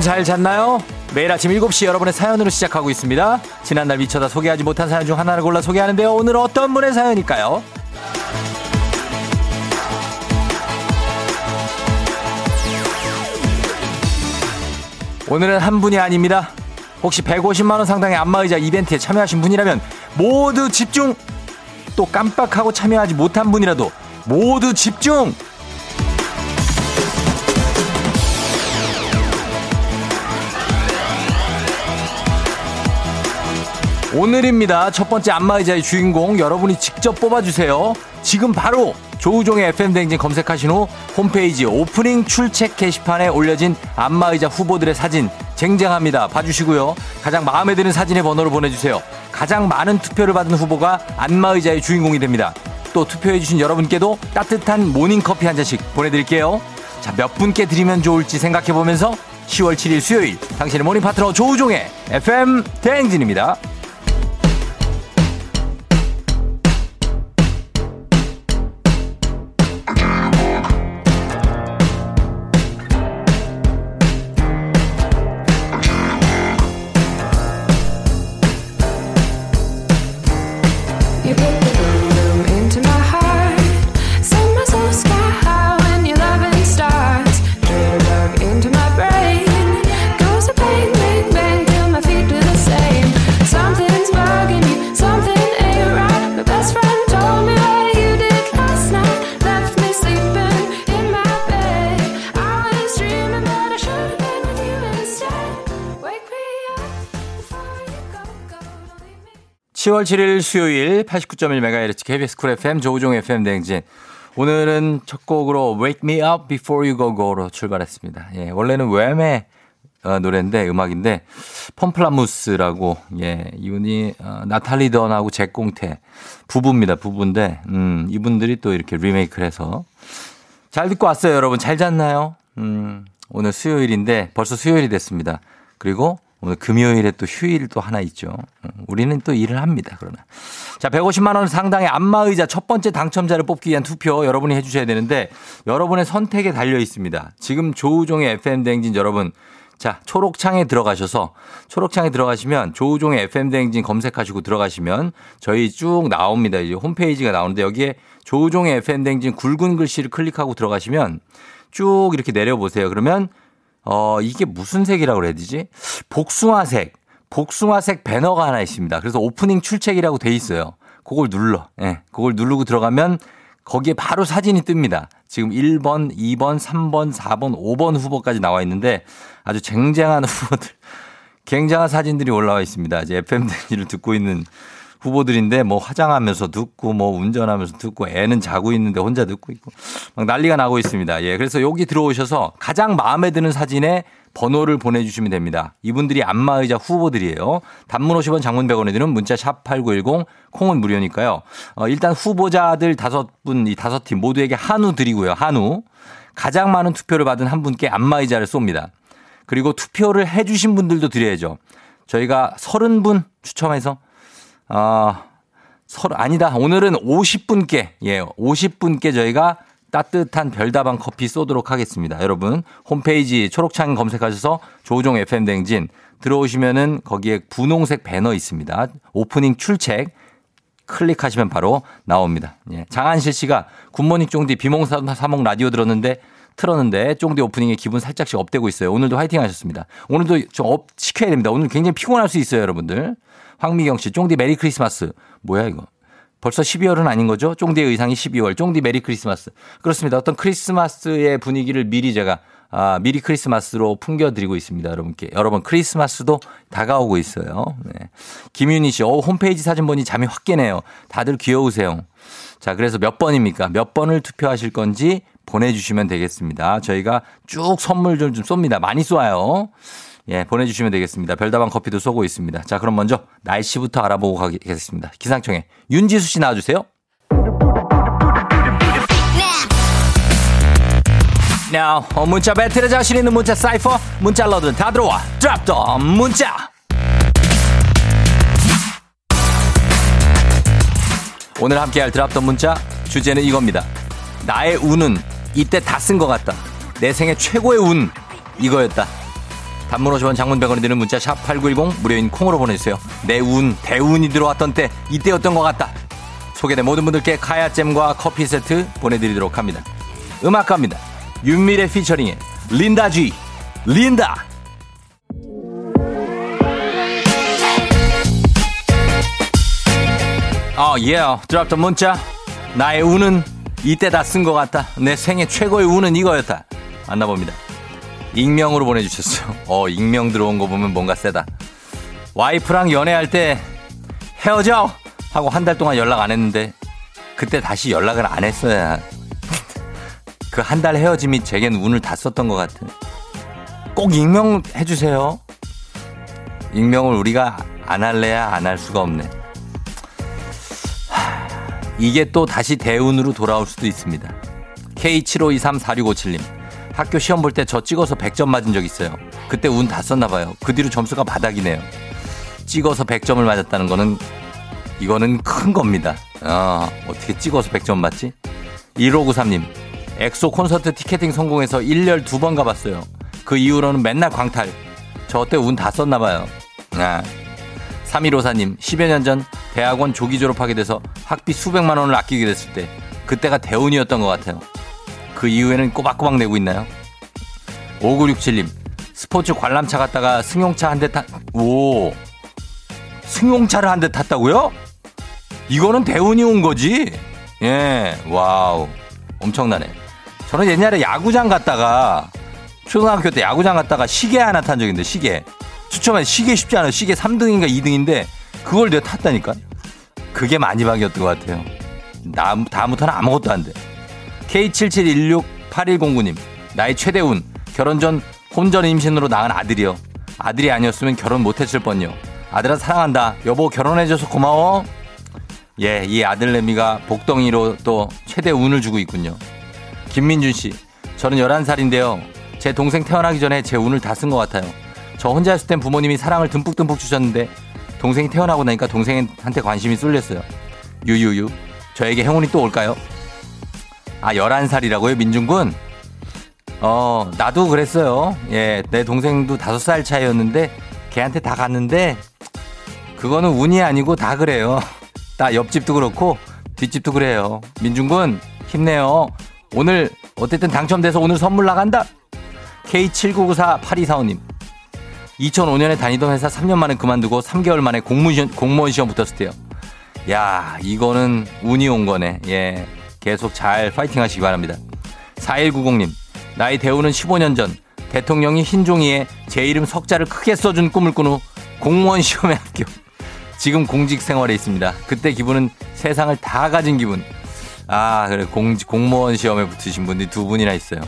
여러분 잘 잤나요? 매일 아침 7시 여러분의 사연으로 시작하고 있습니다. 지난날 미쳐다 소개하지 못한 사연 중 하나를 골라 소개하는데요. 오늘 어떤 분의 사연일까요? 오늘은 한 분이 아닙니다. 혹시 150만원 상당의 안마의자 이벤트에 참여하신 분이라면 모두 집중! 또 깜빡하고 참여하지 못한 분이라도 모두 집중! 오늘입니다. 첫 번째 안마의자의 주인공 여러분이 직접 뽑아주세요. 지금 바로 조우종의 FM대행진 검색하신 후 홈페이지 오프닝 출첵 게시판에 올려진 안마의자 후보들의 사진 쟁쟁합니다. 봐주시고요. 가장 마음에 드는 사진의 번호를 보내주세요. 가장 많은 투표를 받은 후보가 안마의자의 주인공이 됩니다. 또 투표해주신 여러분께도 따뜻한 모닝커피 한 잔씩 보내드릴게요. 자, 몇 분께 드리면 좋을지 생각해보면서 10월 7일 수요일 당신의 모닝 파트너 조우종의 FM 대행진입니다. 10월 7일 수요일 89.1MHz KBS 쿨 FM 조우종 FM 대행진. 오늘은 첫 곡으로 Wake Me Up Before You Go Go로 출발했습니다. 예, 원래는 Wham의 어, 노래인데 음악인데 Pomplamoose라고 예, 이분이 어, Nataly Dawn하고 Jack Conte 부부입니다. 부부인데 음, 이분들이 또 이렇게 리메이크를 해서 잘 듣고 왔어요, 여러분. 잘 잤나요? 음, 오늘 수요일인데 벌써 수요일이 됐습니다. 그리고 오늘 금요일에 또 휴일 또 하나 있죠. 음, 우리는 또 일을 합니다, 그러나. 자, 150만 원 상당의 안마의자 첫 번째 당첨자를 뽑기 위한 투표 여러분이 해 주셔야 되는데 여러분의 선택에 달려 있습니다. 지금 조우종의 FM 대행진 여러분. 자, 초록창에 들어가셔서 초록창에 들어가시면 조우종의 FM 대행진 검색하시고 들어가시면 저희 쭉 나옵니다. 이제 홈페이지가 나오는데 여기에 조우종의 FM 대행진 굵은 글씨를 클릭하고 들어가시면 쭉 이렇게 내려 보세요. 그러면 어, 이게 무슨 색이라고 그래야 되지? 복숭아색, 복숭아색 배너가 하나 있습니다. 그래서 오프닝 출첵이라고 돼 있어요. 그걸 눌러. 예, 그걸 누르고 들어가면 거기에 바로 사진이 뜹니다. 지금 1번, 2번, 3번, 4번, 5번 후보까지 나와 있는데 아주 쟁쟁한 후보들, 굉장한 사진들이 올라와 있습니다. 이제 FM 댕지를 듣고 있는 후보들인데 뭐 화장하면서 듣고 뭐 운전하면서 듣고 애는 자고 있는데 혼자 듣고 있고 막 난리가 나고 있습니다. 예. 그래서 여기 들어오셔서 가장 마음에 드는 사진에 번호를 보내주시면 됩니다. 이분들이 안마의자 후보들이에요. 단문 50원 장문 100원에 드는 문자 샵 8910 콩은 무료니까요. 어, 일단 후보자들 다섯 분, 이 다섯 팀 모두에게 한우 드리고요. 한우. 가장 많은 투표를 받은 한 분께 안마의자를 쏩니다. 그리고 투표를 해주신 분들도 드려야죠. 저희가 30분 추첨해서 아, 설, 아니다. 오늘은 50분께, 예, 50분께 저희가 따뜻한 별다방 커피 쏘도록 하겠습니다. 여러분, 홈페이지 초록창 검색하셔서 조우종 FM 대행진 들어오시면은 거기에 분홍색 배너 있습니다. 오프닝 출첵 클릭하시면 바로 나옵니다. 예. 장한실 씨가 굿모닝 쫑디 비몽사몽 라디오 들었는데 틀었는데 쫑디 오프닝에 기분 살짝씩 up되고 있어요. 오늘도 화이팅 하셨습니다. 오늘도 좀 up 시켜야 됩니다. 오늘 굉장히 피곤할 수 있어요, 여러분들. 황미경 씨, 쫑디 메리 크리스마스. 뭐야 이거? 벌써 12월은 아닌 거죠? 쫑디의 의상이 12월. 쫑디 메리 크리스마스. 그렇습니다. 어떤 크리스마스의 분위기를 미리 제가 아, 미리 크리스마스로 풍겨드리고 있습니다. 여러분께. 여러분, 크리스마스도 다가오고 있어요. 네. 김윤희 씨, 어, 홈페이지 사진 보니 잠이 확 깨네요. 다들 귀여우세요. 자, 그래서 몇 번입니까? 몇 번을 투표하실 건지 보내주시면 되겠습니다. 저희가 쭉 선물 좀, 좀 쏩니다. 많이 쏴요. 예, 보내주시면 되겠습니다. 별다방 커피도 쏘고 있습니다. 자, 그럼 먼저 날씨부터 알아보고 가겠습니다. 기상청에 윤지수 씨 나와주세요. Now, 어, 문자 배틀에 자신 있는 문자 사이퍼 문자 러든 다 들어와 드랍 더 문자 오늘 함께할 드랍 더 문자 주제는 이겁니다 나의 운은 이때 다 쓴 것 같다 내 생애 최고의 운 이거였다 단문 50원 장문 100원이 드는 문자 샵 8910 무료인 콩으로 보내주세요. 내 운, 대운이 들어왔던 때 이때였던 것 같다. 소개된 모든 분들께 카야잼과 커피 세트 보내드리도록 합니다. 음악 갑니다. 윤미래 피처링의 린다 G. 린다. 어, 예, 드랍던 문자. 나의 운은 이때 다 쓴 것 같다. 내 생애 최고의 운은 이거였다. 만나봅니다. 익명으로 보내주셨어요. 어, 익명 들어온 거 보면 뭔가 세다. 와이프랑 연애할 때 헤어져! 하고 한 달 동안 연락 안 했는데 그때 다시 연락을 안 했어야 그 한 달 헤어짐이 제겐 운을 다 썼던 것 같은. 꼭 익명 해 주세요. 익명을 우리가 안 할래야 안 할 수가 없네. 하, 이게 또 다시 대운으로 돌아올 수도 있습니다. K75234657님. 학교 시험 볼 때 저 찍어서 100점 맞은 적 있어요. 그때 운 다 썼나 봐요. 그 뒤로 점수가 바닥이네요. 찍어서 100점을 맞았다는 거는 이거는 큰 겁니다. 어, 어떻게 찍어서 100점 맞지? 1593님. 엑소 콘서트 티켓팅 성공해서 1년 두번 가봤어요. 그 이후로는 맨날 광탈. 저 때 운 다 썼나 봐요. 아. 3154님. 10여 년 전 대학원 조기 졸업하게 돼서 학비 수백만 원을 아끼게 됐을 때 그때가 대운이었던 것 같아요. 그 이후에는 꼬박꼬박 내고 있나요? 5967님. 스포츠 관람차 갔다가 승용차 한 대 타, 오. 승용차를 한 대 탔다고요? 이거는 대운이 온 거지? 예, 와우. 엄청나네. 저는 옛날에 야구장 갔다가, 초등학교 때 야구장 갔다가 시계 하나 탄 있는데, 시계. 추첨한 시계 쉽지 않아요. 시계 3등인가 2등인데, 그걸 내가 탔다니까? 그게 마지막이었던 것 같아요. 나, 다음부터는 아무것도 안 돼. K77168109님, 나의 최대운, 결혼 전 혼전 임신으로 낳은 아들이요. 아들이 아니었으면 결혼 못했을 뻔요. 아들아 사랑한다. 여보 결혼해줘서 고마워. 예, 이 아들내미가 복덩이로 또 최대 운을 주고 있군요. 김민준 씨, 저는 11살인데요. 제 동생 태어나기 전에 제 운을 다 쓴 것 같아요. 저 혼자 있을 땐 부모님이 사랑을 듬뿍듬뿍 주셨는데 동생이 태어나고 나니까 동생한테 관심이 쏠렸어요. 유유유. 저에게 행운이 또 올까요? 아, 11살이라고요, 민준군? 어, 나도 그랬어요. 예, 내 동생도 5살 차이였는데 걔한테 다 갔는데 그거는 운이 아니고 다 그래요. 나 옆집도 그렇고 뒷집도 그래요. 민준군 힘내요. 오늘 어쨌든 당첨돼서 오늘 선물 나간다. K79948245님. 2005년에 다니던 회사 3년 만에 그만두고 3개월 만에 공무원 시험, 공무원 시험 붙었을 때요. 야, 이거는 운이 온 거네. 예. 계속 잘 파이팅 하시기 바랍니다. 4190님. 나의 대우는 15년 전 대통령이 흰 종이에 제 이름 석자를 크게 써준 꿈을 꾼 후 공무원 시험에 합격. 지금 공직 생활에 있습니다. 그때 기분은 세상을 다 가진 기분. 아, 그래. 공, 공무원 시험에 붙으신 분들이 두 분이나 있어요.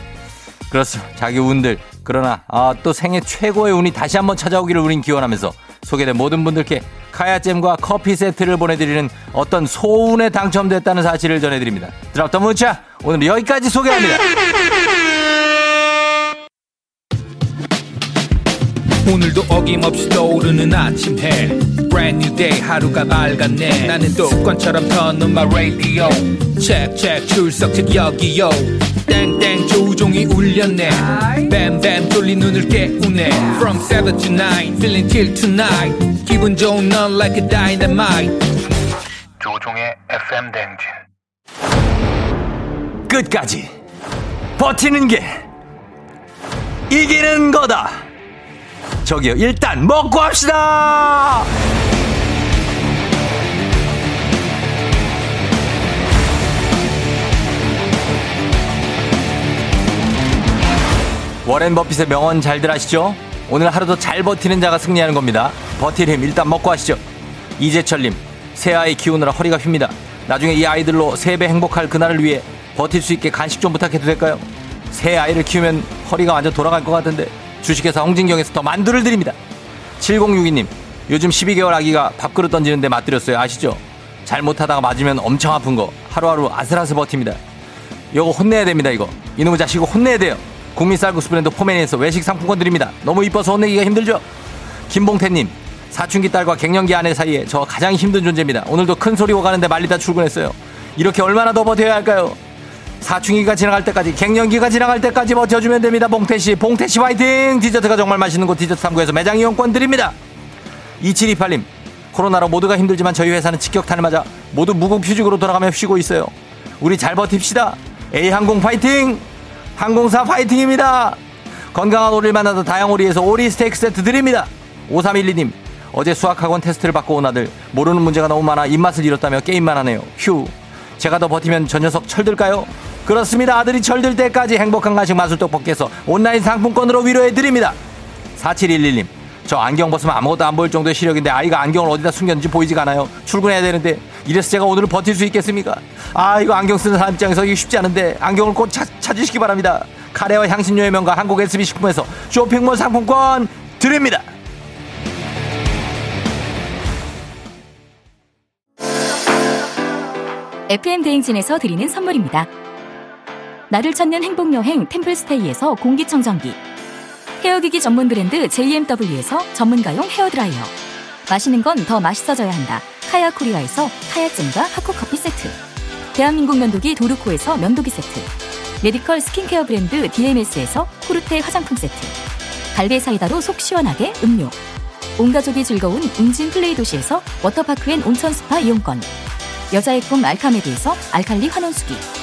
그렇죠. 자기 운들. 그러나, 아, 또 생애 최고의 운이 다시 한번 찾아오기를 우린 기원하면서 소개된 모든 분들께 카야잼과 커피 세트를 보내드리는 어떤 소운에 당첨됐다는 사실을 전해드립니다. 드랍더 문자. 오늘 여기까지 소개합니다. 오늘도 어김없이 떠오르는 아침 해 Brand new day 하루가 밝았네. 나는 습관처럼 터는 my radio. Check check 출석책 여기요. 땡땡 조종이 울렸네. 뱀뱀 돌린 눈을 깨우네. From 7 to 9 feeling till tonight. 기분 좋은 넌 like a dynamite. 조종의 FM 댕진. 끝까지 버티는 게 이기는 거다. 저기요, 일단 먹고 합시다! 워렌 버핏의 명언 잘들 아시죠? 오늘 하루도 잘 버티는 자가 승리하는 겁니다. 버틸 힘 일단 먹고 하시죠. 이재철님, 새 아이 키우느라 허리가 휩니다. 나중에 이 아이들로 세배 행복할 그날을 위해 버틸 수 있게 간식 좀 부탁해도 될까요? 새 아이를 키우면 허리가 완전 돌아갈 것 같은데 주식회사 홍진경에서 더 만두를 드립니다. 7062님, 요즘 12개월 아기가 밥그릇 던지는데 맞들였어요. 아시죠? 잘못하다가 맞으면 엄청 아픈 거 하루하루 아슬아슬 버팁니다. 이거 혼내야 됩니다, 이거. 이놈의 자식을 혼내야 돼요. 국민 쌀국수 브랜드 포메니에서 외식 상품권 드립니다. 너무 이뻐서 혼내기가 힘들죠? 김봉태님, 사춘기 딸과 갱년기 아내 사이에 저 가장 힘든 존재입니다. 오늘도 큰 소리 오가는데 말리다 출근했어요. 이렇게 얼마나 더 버텨야 할까요? 사춘기가 지나갈 때까지 갱년기가 지나갈 때까지 버텨주면 됩니다. 봉태씨 봉태씨 화이팅 디저트가 정말 맛있는 곳 디저트 탐구에서 매장 이용권 드립니다. 2728님 코로나로 모두가 힘들지만 저희 회사는 직격탄을 맞아 모두 무궁휴직으로 돌아가며 쉬고 있어요. 우리 잘 버팁시다. A항공 파이팅! 항공사 파이팅입니다. 건강한 오리를 만나서 다양오리에서 오리 스테이크 세트 드립니다. 5312님 어제 수학학원 테스트를 받고 온 아들 모르는 문제가 너무 많아 입맛을 잃었다며 게임만 하네요. 휴 제가 더 버티면 저 녀석 철들까요? 그렇습니다. 아들이 철들 때까지 행복한 간식 마술 떡볶이에서 온라인 상품권으로 위로해 드립니다. 4711님 저 안경 벗으면 아무것도 안 보일 정도의 시력인데 아이가 안경을 어디다 숨겼는지 보이지가 않아요. 출근해야 되는데 이래서 제가 오늘 버틸 수 있겠습니까? 아 이거 안경 쓰는 사람 입장에서 이게 쉽지 않은데 안경을 꼭 찾, 찾으시기 바랍니다. 카레와 향신료의 명가 한국 SB 식품에서 쇼핑몰 상품권 드립니다. FM 대행진에서 드리는 선물입니다. 나를 찾는 행복여행 템플스테이에서 공기청정기. 헤어기기 전문 브랜드 JMW에서 전문가용 헤어드라이어. 마시는 건 더 맛있어져야 한다. 카야 코리아에서 카야잼과 하코커피 세트. 대한민국 면도기 도르코에서 면도기 세트. 메디컬 스킨케어 브랜드 DMS에서 코르테 화장품 세트. 갈베 사이다로 속 시원하게 음료. 온가족이 즐거운 웅진 플레이 도시에서 워터파크 and 온천 스파 이용권. 여자의 꿈 알카메드에서 알칼리 환원수기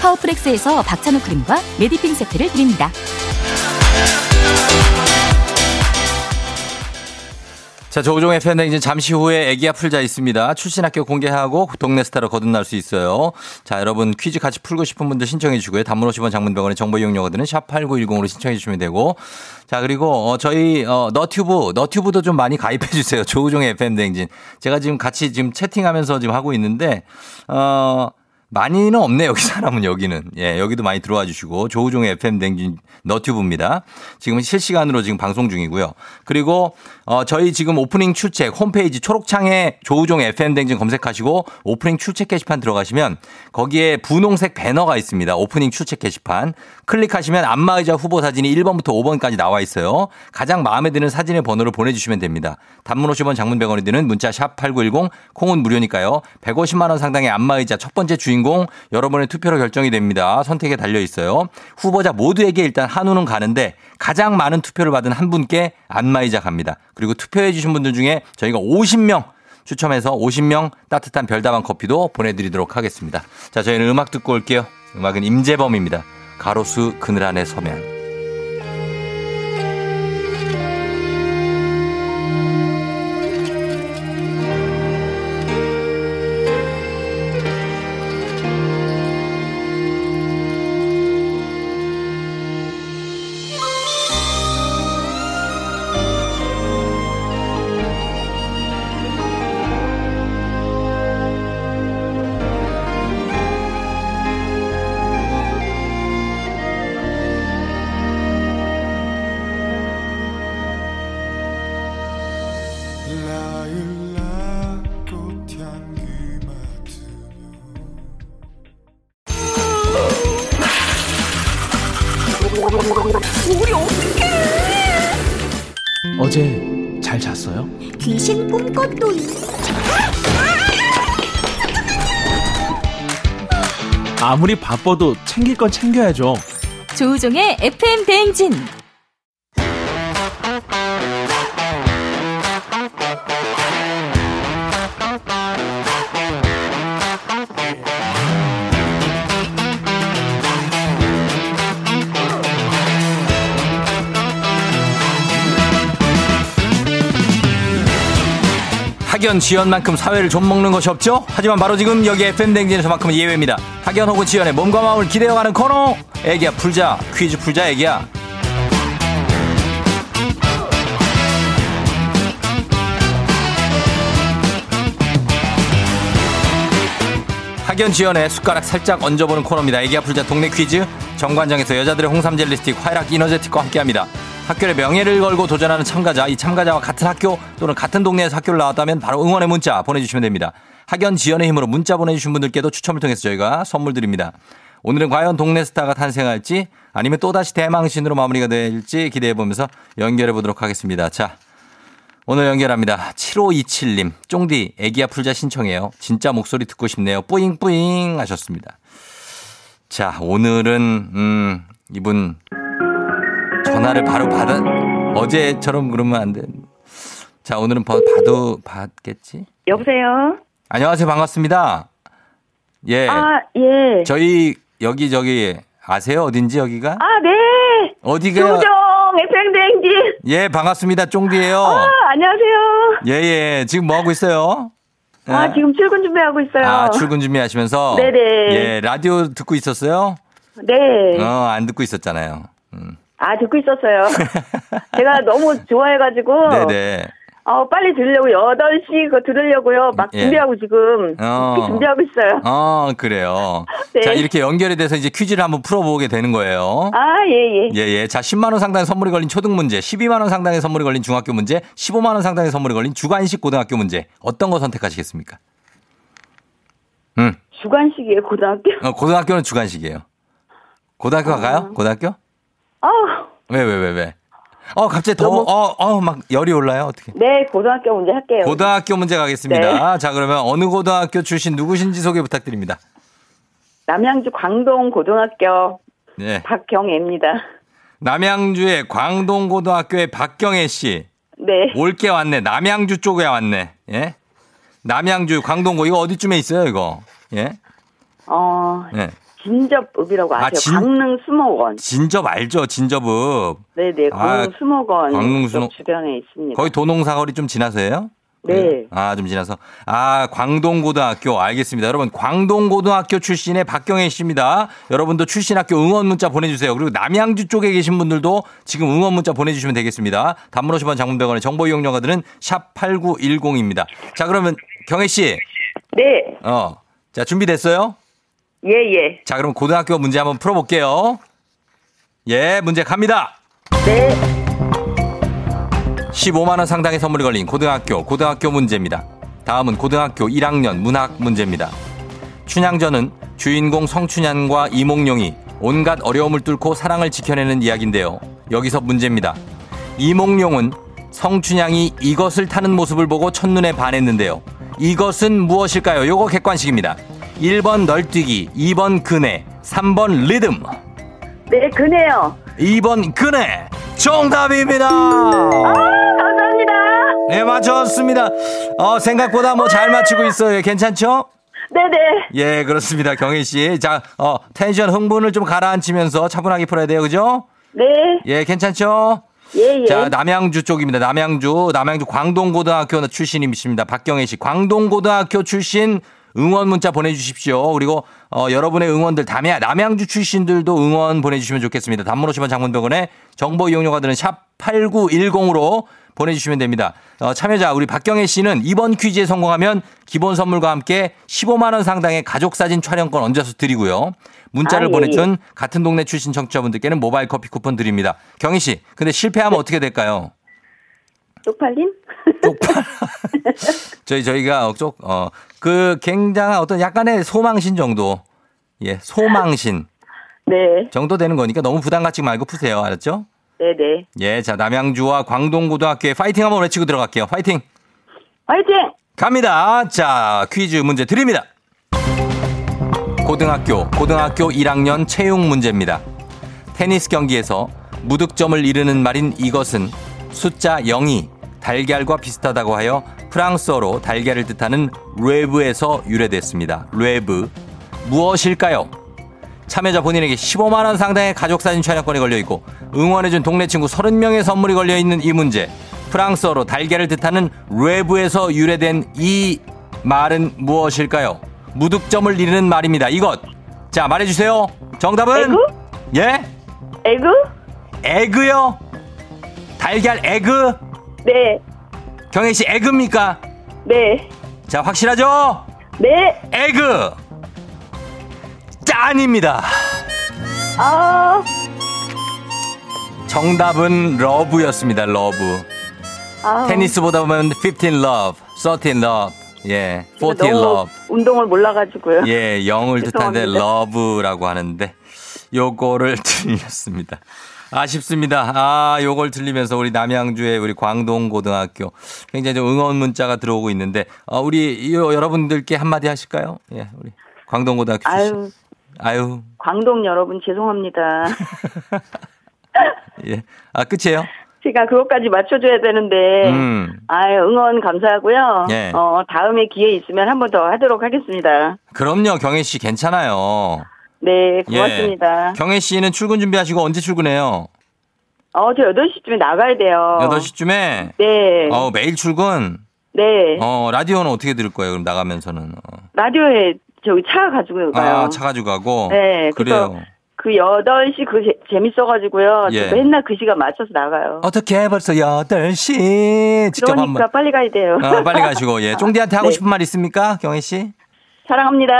파워프렉스에서 박찬호 크림과 메디핑 세트를 드립니다. 자, 조우종의 팬데믹은 잠시 후에 애기야 풀자 있습니다. 출신 학교 공개하고 동네 스타로 거듭날 수 있어요. 자, 여러분 퀴즈 같이 풀고 싶은 분들 신청해 주시고요. 단문 50원 장문병원의 정보 이용료들은 샵8910으로 신청해 주시면 되고. 자, 그리고 어, 저희 어, 너튜브, 너튜브도 좀 많이 가입해 주세요. 조우종의 FM댕진. 제가 지금 같이 지금 채팅하면서 지금 하고 있는데 어 많이는 없네, 여기 사람은 여기는. 예, 여기도 많이 들어와 주시고, 조우종의 FM 댕진 너튜브입니다. 지금 실시간으로 지금 방송 중이고요. 그리고, 어, 저희 지금 오프닝 출첵 홈페이지 초록창에 조우종 FM 댕진 검색하시고, 오프닝 출첵 게시판 들어가시면, 거기에 분홍색 배너가 있습니다. 오프닝 출첵 게시판. 클릭하시면 안마의자 후보 사진이 1번부터 5번까지 나와 있어요. 가장 마음에 드는 사진의 번호를 보내주시면 됩니다. 단문 50원 장문 100원이 드는 문자 샵 8910, 콩은 무료니까요. 150만원 상당의 안마의자 첫 번째 주인공 여러분의 투표로 결정이 됩니다. 선택에 달려 있어요. 후보자 모두에게 일단 한우는 가는데 가장 많은 투표를 받은 한 분께 안마의자 갑니다. 그리고 투표해 주신 분들 중에 저희가 50명 추첨해서 50명 따뜻한 별다방 커피도 보내드리도록 하겠습니다. 자, 저희는 음악 듣고 올게요. 음악은 임재범입니다. 가로수 그늘 안에 서면. 바빠도 챙길 건 챙겨야죠. 조우종의 FM 대행진. 학연 지연만큼 사회를 좀 먹는 것이 없죠? 하지만 바로 지금 여기 FM 댕진에서만큼은 예외입니다. 학연 혹은 지연의 몸과 마음을 기대어가는 코너. 애기야 풀자 퀴즈 풀자 애기야. 학연 지연의 숟가락 살짝 얹어보는 코너입니다. 애기야 풀자 동네 퀴즈. 정관장에서 여자들의 홍삼 젤리 스틱 화이락 이너제틱과 함께합니다. 학교의 명예를 걸고 도전하는 참가자, 이 참가자와 같은 학교 또는 같은 동네에서 학교를 나왔다면 바로 응원의 문자 보내주시면 됩니다. 학연 지연의 힘으로 문자 보내주신 분들께도 추첨을 통해서 저희가 선물 드립니다. 오늘은 과연 동네 스타가 탄생할지 아니면 또다시 대망신으로 마무리가 될지 기대해 보면서 연결해 보도록 하겠습니다. 자, 오늘 연결합니다. 7527님, 쫑디, 애기야 풀자 신청해요. 진짜 목소리 듣고 싶네요. 뿌잉뿌잉 하셨습니다. 자, 오늘은, 음, 이분, 전화를 바로 받아, 어제처럼 그러면 안 돼. 자, 오늘은 봐- 봐도, 받겠지? 여보세요? 안녕하세요. 반갑습니다. 예. 아, 예. 저희, 여기, 저기, 아세요? 어딘지 여기가? 아, 네. 어디가? 조정 FM대행진. 예, 반갑습니다. 쫑디예요 아, 안녕하세요. 예, 예. 지금 뭐 하고 있어요? 아, 예? 지금 출근 준비하고 있어요. 아, 출근 준비하시면서? 네네. 예, 라디오 듣고 있었어요? 네. 어, 안 듣고 있었잖아요. 음. 아, 듣고 있었어요. 제가 너무 좋아해가지고. 네네. 어, 빨리 들으려고, 8시 그거 들으려고요. 막 예. 준비하고 지금. 어. 준비하고 있어요. 어, 그래요. 네. 자, 이렇게 연결이 돼서 이제 퀴즈를 한번 풀어보게 되는 거예요. 아, 예, 예. 예, 예. 자, 10만 원 상당의 선물이 걸린 초등 문제, 12만 원 상당의 선물이 걸린 중학교 문제, 15만 원 상당의 선물이 걸린 주관식 고등학교 문제. 어떤 거 선택하시겠습니까? 음, 주관식이에요, 고등학교. 어, 고등학교는 주관식이에요. 고등학교 가요? 고등학교? 아, 왜, 왜, 왜, 왜? 어, 갑자기 더, 너무- 어, 어, 막 열이 올라요? 어떻게? 네, 고등학교 문제 할게요. 고등학교 문제 가겠습니다. 네. 자, 그러면 어느 고등학교 출신 누구신지 소개 부탁드립니다. 남양주 광동 고등학교 네. 박경애입니다. 남양주의 광동 고등학교의 박경혜 씨. 네. 올게 왔네. 남양주 쪽에 왔네. 예? 남양주 광동고 이거 어디쯤에 있어요, 이거? 예? 어, 예. 진접읍이라고 아, 아세요? 진- 광릉 수목원. 진접 알죠? 진접읍. 네네, 아, 광릉 수목원 광릉 쪽 수목- 주변에 있습니다. 거의 도농사거리 좀 지나서예요? 네. 아, 좀 지나서. 아, 광동고등학교. 알겠습니다. 여러분, 광동고등학교 출신의 박경혜 씨입니다. 여러분도 출신 학교 응원 문자 보내주세요. 그리고 남양주 쪽에 계신 분들도 지금 응원 문자 보내주시면 되겠습니다. 단문 50원 장문병원의 정보 이용료가 드는 샵8910입니다. 자, 그러면 경혜 씨. 네, 어. 자, 준비됐어요? 예, 예. 자, 그럼 고등학교 문제 한번 풀어볼게요. 예, 문제 갑니다. 네, 15만원 상당의 선물이 걸린 고등학교, 고등학교 문제입니다. 다음은 고등학교 1학년 문학 문제입니다. 춘향전은 주인공 성춘향과 이몽룡이 온갖 어려움을 뚫고 사랑을 지켜내는 이야기인데요. 여기서 문제입니다. 이몽룡은 성춘향이 이것을 타는 모습을 보고 첫눈에 반했는데요. 이것은 무엇일까요? 요거 객관식입니다. 1번 널뛰기, 2번 그네, 3번 리듬, 네, 그네요. 2번 그네. 정답입니다. 감사합니다. 네, 맞췄습니다. 어, 생각보다 뭐 잘 맞추고 있어요. 괜찮죠? 네네. 예, 그렇습니다. 경희 씨. 자, 어, 텐션 흥분을 좀 가라앉히면서 차분하게 풀어야 돼요. 그죠? 네, 예, 괜찮죠? 예, 예. 자, 남양주 쪽입니다. 남양주, 남양주 광동고등학교 출신이십니다. 박경혜 씨. 광동고등학교 출신 응원 문자 보내주십시오. 그리고 어, 여러분의 응원들 다음에 남양주 출신들도 응원 보내주시면 좋겠습니다. 단문 50원 장문병원에 정보 이용료가 드는 샵 8910으로 보내주시면 됩니다. 어, 참여자 우리 박경혜 씨는 이번 퀴즈에 성공하면 기본 선물과 함께 15만 원 상당의 가족 사진 촬영권 얹어서 드리고요. 문자를 아, 예, 보내준 같은 동네 출신 청취자분들께는 모바일 커피 쿠폰 드립니다. 경희 씨, 근데 실패하면 어떻게 될까요? 쪽팔림? 쪽팔. 저희 저희가 쪽 어 그 굉장한 어떤 약간의 소망신 정도. 예, 소망신 네, 정도 되는 거니까 너무 부담 갖지 말고 푸세요. 알았죠? 네, 네. 예, 자, 남양주와 광동고등학교에 파이팅 한번 외치고 들어갈게요. 파이팅! 화이팅! 갑니다. 자, 퀴즈 문제 드립니다. 고등학교, 고등학교 1학년 체육 문제입니다. 테니스 경기에서 무득점을 이르는 말인 이것은 숫자 0이 달걀과 비슷하다고 하여 프랑스어로 달걀을 뜻하는 뢰브에서 유래됐습니다. 뢰브. 무엇일까요? 참여자 본인에게 15만원 상당의 가족사진 촬영권이 걸려있고 응원해준 동네 친구 30명의 선물이 걸려있는 이 문제. 프랑스어로 달걀을 뜻하는 뢰브에서 유래된 이 말은 무엇일까요? 무득점을 이르는 말입니다. 이것. 자, 말해주세요. 정답은? egg? 예? egg? egg요? 달걀 egg? 네, 경혜 씨 egg입니까? 네, 자, 확실하죠? 네. egg! 짠입니다. 아, 정답은 러브였습니다. 러브. 아. 테니스보다 보면 15 love, 13 love, 예, 14 너무 love. 운동을 몰라가지고요. 예, 영을 뜻하는데. 러브라고 하는데 요거를 틀렸습니다. 아쉽습니다. 아, 요걸 틀리면서 우리 남양주의 우리 광동고등학교 굉장히 좀 응원 문자가 들어오고 있는데 어, 우리 요- 여러분들께 한마디 하실까요? 예, 우리 광동고등학교 출신. 아유, 아유, 광동 여러분 죄송합니다. 예. 아, 끝이에요? 제가 그것까지 맞춰줘야 되는데, 음. 아유, 응원 감사하고요. 예. 어, 다음에 기회 있으면 한 번 더 하도록 하겠습니다. 그럼요, 경혜 씨 괜찮아요. 네, 고맙습니다. 예. 경혜 씨는 출근 준비하시고 언제 출근해요? 어, 저 8시쯤에 나가야 돼요. 8시쯤에? 네. 어, 매일 출근? 네. 어, 라디오는 어떻게 들을 거예요? 그럼 나가면서는. 어. 라디오에 저기 차 가지고 가요. 아, 차 가지고 가고? 네, 그래요. 그 8시 그 재- 재밌어가지고요. 예. 저 맨날 그 시간 맞춰서 나가요. 어떻게 벌써 8시? 직접 그러니까 한번. 빨리 가야 돼요. 아, 빨리 가시고, 예. 쫑디한테 하고 네. 싶은 말 있습니까? 경혜 씨? 사랑합니다.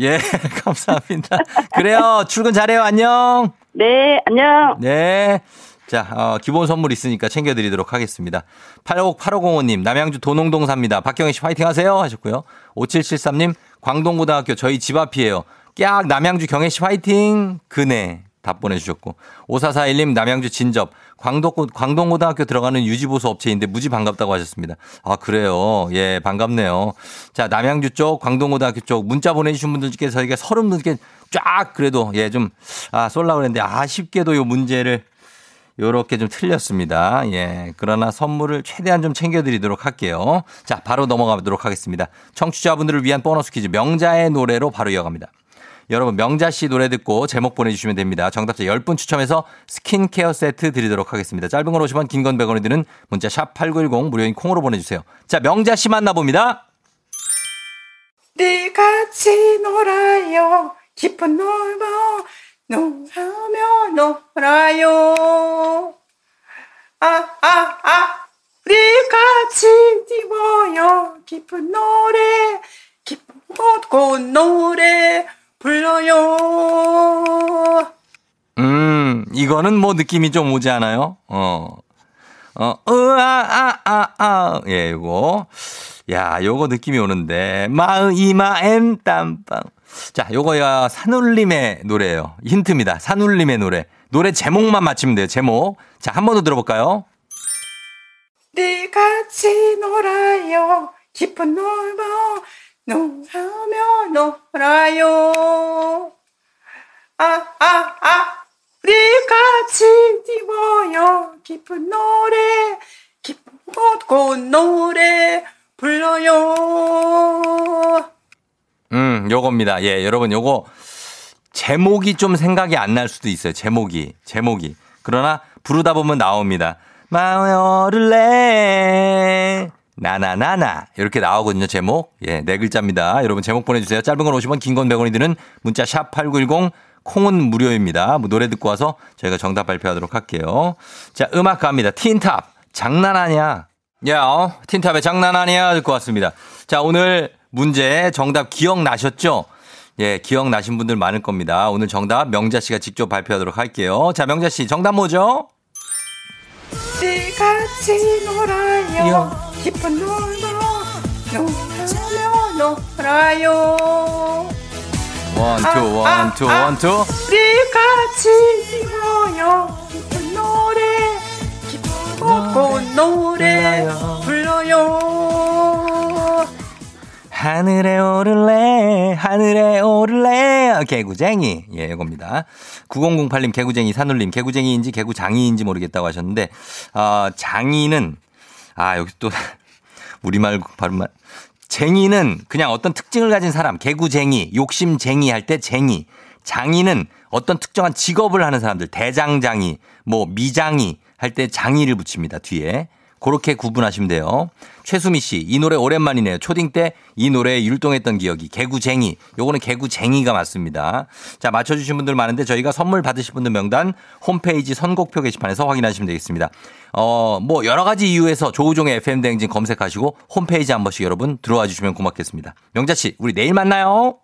예, 감사합니다. 그래요. 출근 잘해요. 안녕. 네, 안녕. 네. 자, 어, 기본 선물 있으니까 챙겨드리도록 하겠습니다. 858505님, 남양주 도농동 삽니다. 박경희 씨 화이팅 하세요. 하셨고요. 5773님, 광동고등학교 저희 집 앞이에요. 깍, 남양주 경혜 씨 화이팅. 그네. 답 보내주셨고. 5441님, 남양주 진접. 광동, 광동고등학교 들어가는 유지보수 업체인데 무지 반갑다고 하셨습니다. 아, 그래요. 예, 반갑네요. 자, 남양주 쪽, 광동고등학교 쪽 문자 보내주신 분들 중에 저희가 서른 분께 쫙 그래도 예, 좀, 아, 쏠라고 그랬는데 아쉽게도 요 문제를 요렇게 좀 틀렸습니다. 예. 그러나 선물을 최대한 좀 챙겨드리도록 할게요. 자, 바로 넘어가도록 하겠습니다. 청취자분들을 위한 보너스 퀴즈 명자의 노래로 바로 이어갑니다. 여러분, 명자 씨 노래 듣고 제목 보내주시면 됩니다. 정답자 10분 추첨해서 스킨케어 세트 드리도록 하겠습니다. 짧은 건 50원, 긴 건 100원이 드는 문자 샵 8910 무료인 콩으로 보내주세요. 자, 명자 씨 만나봅니다. 네 같이 놀아요 깊은 놀고 놀하며 놀아요 아아아 네 같이 뛰어요 깊은 노래 깊은 곳곳 노래 불러요 음, 이거는 뭐 느낌이 좀 오지 않아요? 어. 어, 으아, 아, 아, 아. 예, 요거. 야, 요거 느낌이 오는데. 마으, 이마, 엠, 땀빵. 자, 요거야 산울림의 노래예요. 힌트입니다. 산울림의 노래. 노래 제목만 맞히면 돼요, 제목. 자, 한 번 더 들어볼까요? 네 같이 놀아요 깊은 놀고 놀하며 놀아요 아 아아 네 같이 뛰어요 깊은 노래 깊은 곳곳 노래 불러요 음, 요겁니다. 예, 여러분 요거 제목이 좀 생각이 안 날 수도 있어요. 제목이. 제목이. 그러나 부르다 보면 나옵니다. 마을래 나나나나 이렇게 나오거든요. 제목. 예, 네 글자입니다. 여러분 제목 보내 주세요. 짧은 건 50원, 긴 건 100원이 드는 문자 샵 8910 콩은 무료입니다. 뭐 노래 듣고 와서 저희가 정답 발표하도록 할게요. 자, 음악 갑니다. 틴탑. 장난하냐? 야, 틴탑의 장난하냐 듣고 왔습니다. 자, 오늘 문제 정답 기억나셨죠? 예, 기억나신 분들 많을 겁니다. 오늘 정답 명자 씨가 직접 발표하도록 할게요. 자, 명자 씨 정답 뭐죠? 네 같이 놀아요. 요. 기쁜 노래하며 놀아요. one, two, one, two, one, two. 우리 같이 모여 기쁜 노래. 기쁜 노래. 불러요. 하늘에 오를래, 하늘에 오를 래. 개구쟁이. 예, 이겁니다. 9008님, 개구쟁이, 산울님, 개구쟁이인지 개구장이인지 모르겠다고 하셨는데, 아, 장이는, 아, 여기 또, 우리말 발음만. 쟁이는 그냥 어떤 특징을 가진 사람, 개구쟁이, 욕심쟁이 할 때 쟁이. 장이는 어떤 특정한 직업을 하는 사람들, 대장장이, 뭐, 미장이 할 때 장이를 붙입니다, 뒤에. 그렇게 구분하시면 돼요. 최수미 씨, 이 노래 오랜만이네요. 초딩 때 이 노래에 율동했던 기억이 개구쟁이. 요거는 개구쟁이가 맞습니다. 자, 맞춰주신 분들 많은데 저희가 선물 받으실 분들 명단 홈페이지 선곡표 게시판에서 확인하시면 되겠습니다. 어, 뭐 여러 가지 이유에서 조우종의 FM대행진 검색하시고 홈페이지 한 번씩 여러분 들어와 주시면 고맙겠습니다. 명자 씨, 우리 내일 만나요.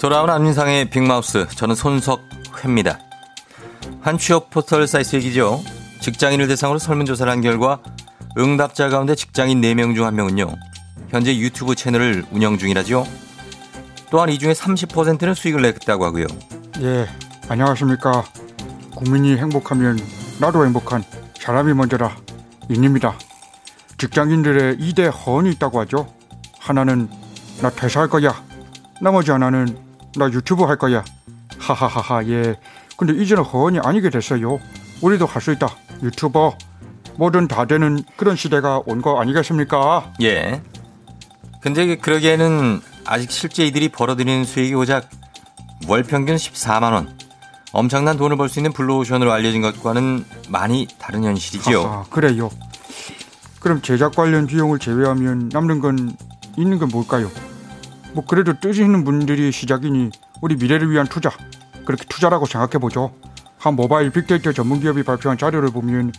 돌아온 안민상의 빅마우스. 저는 손석회입니다. 한 취업 포털 사이트 얘기죠. 직장인을 대상으로 설문조사를 한 결과 응답자 가운데 직장인 4명 중 1명은요. 현재 유튜브 채널을 운영 중이라죠. 또한 이 중에 30%는 수익을 냈다고 하고요. 예, 안녕하십니까. 국민이 행복하면 나도 행복한 사람이 먼저라. 인입니다. 직장인들의 2대 헌이 있다고 하죠. 하나는 나 퇴사할 거야. 나머지 하나는 나 유튜브 할 거야. 하하하하, 예. 근데 이제는 허언이 아니게 됐어요. 우리도 할 수 있다. 유튜버. 뭐든 다 되는 그런 시대가 온 거 아니겠습니까? 예. 근데 그러기에는 아직 실제 이들이 벌어들이는 수익이 고작 월 평균 14만 원. 엄청난 돈을 벌 수 있는 블루오션으로 알려진 것과는 많이 다른 현실이지요. 하하, 그래요. 그럼 제작 관련 비용을 제외하면 남는 건 있는 건 뭘까요? 뭐 그래도 있는 분들이 시작이니 우리 미래를 위한 투자 그렇게 투자라고 생각해 보죠. 한 모바일 빅데이터 전문 기업이 발표한 자료를 보면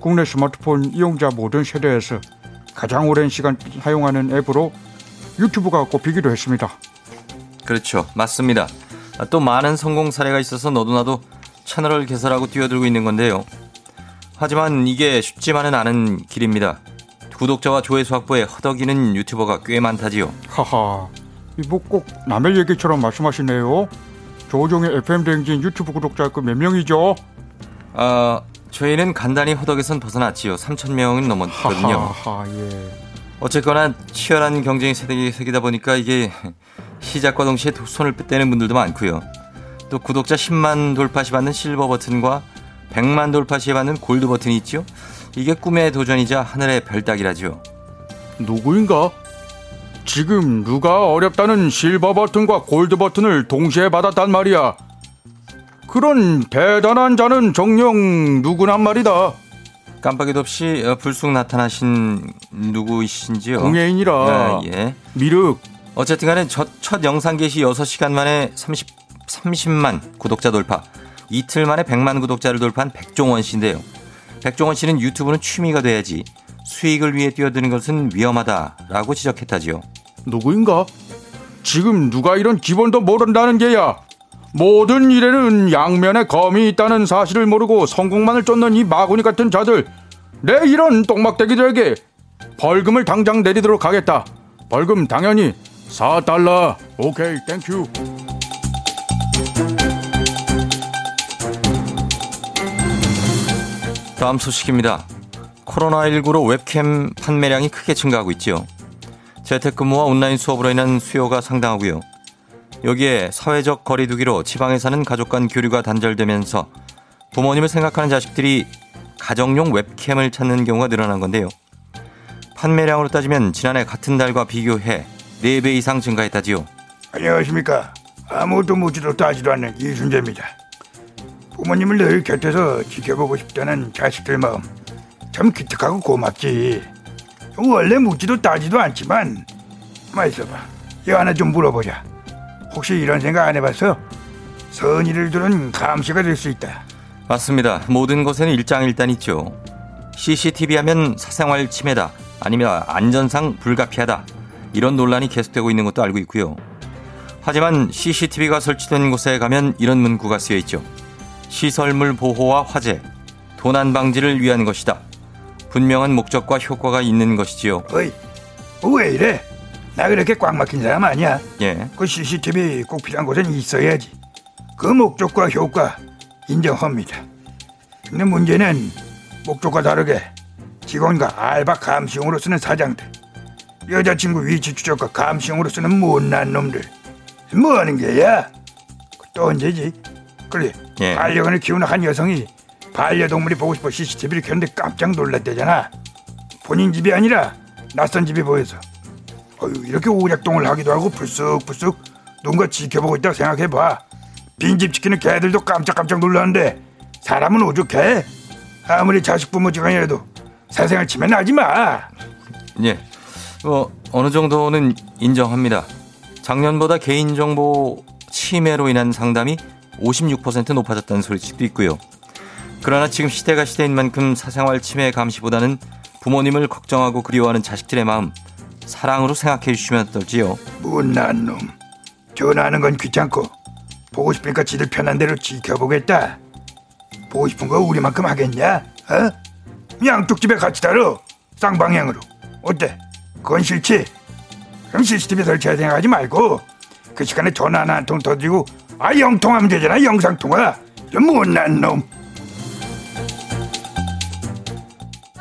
국내 스마트폰 이용자 모든 세대에서 가장 오랜 시간 사용하는 앱으로 유튜브가 꼽히기도 했습니다. 그렇죠. 맞습니다. 아, 또 많은 성공 사례가 있어서 너도 나도 채널을 개설하고 뛰어들고 있는 건데요. 하지만 이게 쉽지만은 않은 길입니다. 구독자와 조회수 확보에 허덕이는 유튜버가 꽤 많다지요. 하하, 이 뭐꼭 남의 얘기처럼 말씀하시네요. 조종의 FM 대행진 유튜브 구독자 그 몇 명이죠? 아, 저희는 간단히 허덕에선 벗어났지요. 3천 명은 넘었거든요. 하하, 예. 어쨌거나 치열한 경쟁이 세계 세계다 보니까 이게 시작과 동시에 손을 떼는 분들도 많고요. 또 구독자 10만 돌파 시 받는 실버 버튼과 100만 돌파 시에 받는 골드 버튼이 있죠. 이게 꿈의 도전이자 하늘의 별 따기라죠. 누구인가? 지금 누가 어렵다는 실버 버튼과 골드 버튼을 동시에 받았단 말이야. 그런 대단한 자는 정녕 누구란 말이다. 깜빡이도 없이 어, 불쑥 나타나신 누구이신지요? 공예인이라 네, 예. 미륵 어쨌든 간에 첫, 첫 영상 게시 6시간 만에 30, 30만 구독자 돌파. 이틀 만에 100만 구독자를 돌파한 백종원 씨인데요. 백종원 씨는 유튜브는 취미가 돼야지 수익을 위해 뛰어드는 것은 위험하다라고 지적했다지요. 누구인가? 지금 누가 이런 기본도 모른다는 게야. 모든 일에는 양면의 검이 있다는 사실을 모르고 성공만을 쫓는 이 마구니 같은 자들. 내 이런 똥막대기들에게 벌금을 당장 내리도록 하겠다. 벌금 당연히 4달러. 오케이, thank you. 다음 소식입니다. 코로나19로 웹캠 판매량이 크게 증가하고 있죠. 재택근무와 온라인 수업으로 인한 수요가 상당하고요. 여기에 사회적 거리두기로 지방에 사는 가족 간 교류가 단절되면서 부모님을 생각하는 자식들이 가정용 웹캠을 찾는 경우가 늘어난 건데요. 판매량으로 따지면 지난해 같은 달과 비교해 4배 이상 증가했다지요. 안녕하십니까. 아무것도 묻지도 따지도 않는 이순재입니다. 부모님을 늘 곁에서 지켜보고 싶다는 자식들 마음 참 기특하고 고맙지. 원래 묻지도 따지도 않지만 마 있어봐. 이거 하나 좀 물어보자. 혹시 이런 생각 안 해봤어? 선의를 두는 감시가 될 수 있다. 맞습니다. 모든 것에는 일장일단 있죠. CCTV 하면 사생활 침해다. 아니면 안전상 불가피하다. 이런 논란이 계속되고 있는 것도 알고 있고요. 하지만 CCTV가 설치된 곳에 가면 이런 문구가 쓰여 있죠. 시설물 보호와 화재, 도난 방지를 위한 것이다. 분명한 목적과 효과가 있는 것이지요. 어이, 왜 이래? 나 그렇게 꽉 막힌 사람 아니야. 예. 그 CCTV 꼭 필요한 곳엔 있어야지. 그 목적과 효과 인정합니다. 근데 문제는 목적과 다르게 직원과 알바 감시용으로 쓰는 사장들, 여자친구 위치 추적과 감시용으로 쓰는 못난 놈들. 뭐 하는 게야? 또 언제지? 그래, 예. 반려견을 키우는 한 여성이 반려동물이 보고 싶어 CCTV를 켰는데 깜짝 놀랐대잖아. 본인 집이 아니라 낯선 집이 보여서. 어휴, 이렇게 오작동을 하기도 하고 불쑥불쑥 누군가 지켜보고 있다고 생각해봐. 빈집 지키는 개들도 깜짝깜짝 놀라는데 사람은 오죽해? 아무리 자식 부모 지간이라도 사생활 침해는 하지 마. 예. 뭐 어느 정도는 인정합니다. 작년보다 개인정보 침해로 인한 상담이 56% 높아졌다는 소식도 있고요. 그러나 지금 시대가 시대인 만큼 사생활 침해 감시보다는 부모님을 걱정하고 그리워하는 자식들의 마음 사랑으로 생각해 주시면 어떨지요. 못난 놈. 전화하는 건 귀찮고 보고 싶으니까 지들 편한 대로 지켜보겠다. 보고 싶은 거 우리만큼 하겠냐? 어? 양쪽 집에 같이 다뤄. 쌍방향으로. 어때? 그건 싫지? 그럼 CCTV 설치할 생각하지 말고 그 시간에 전화 하나 한 통 더 드리고 아 영통하면 되잖아 영상통화. 저 못난 놈.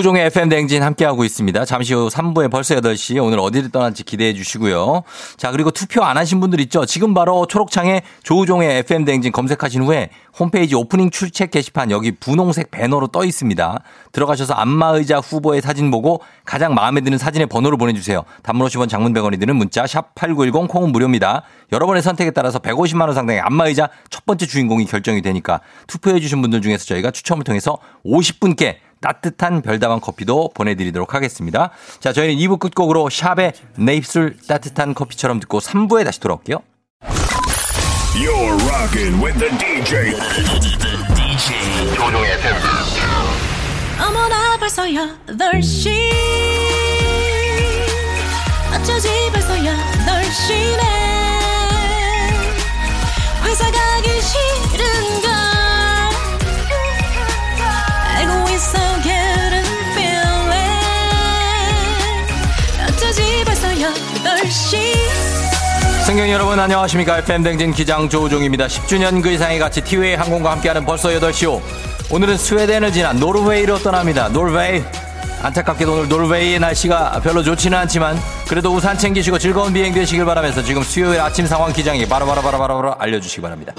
조우종의 FM 댕진 함께하고 있습니다. 잠시 후 3부에 벌써 8시 오늘 어디를 떠날지 기대해 주시고요. 자 그리고 투표 안 하신 분들 있죠. 지금 바로 초록창에 조우종의 FM 댕진 검색하신 후에 홈페이지 오프닝 출첵 게시판 여기 분홍색 배너로 떠 있습니다. 들어가셔서 안마의자 후보의 사진 보고 가장 마음에 드는 사진의 번호를 보내주세요. 단문 50원 장문 100원이 드는 문자 샵 8910 콩은 무료입니다. 여러분의 선택에 따라서 150만 원 상당의 안마의자 첫 번째 주인공이 결정이 되니까 투표해 주신 분들 중에서 저희가 추첨을 통해서 50분께 따뜻한 별다방 커피도 보내드리도록 하겠습니다. 자, 저희는 2부 끝곡으로 샵의 내 입술 따뜻한 커피처럼 듣고 3부에 다시 돌아올게요. You're rocking with the DJ. DJ. 조종의 FM. 어머나 벌써 8시 승객 여러분 안녕하십니까. FM 댕진 기장 조우종입니다. 10주년 그 이상의 가치 티웨이 항공과 함께하는 벌써 8시오. 오늘은 스웨덴을 지나 노르웨이로 떠납니다. 노르웨이. 안타깝게도 오늘 노르웨이의 날씨가 별로 좋지는 않지만 그래도 우산 챙기시고 즐거운 비행 되시길 바라면서 지금 수요일 아침 상황 기장이 바로바로바로바로 알려주시기 바랍니다.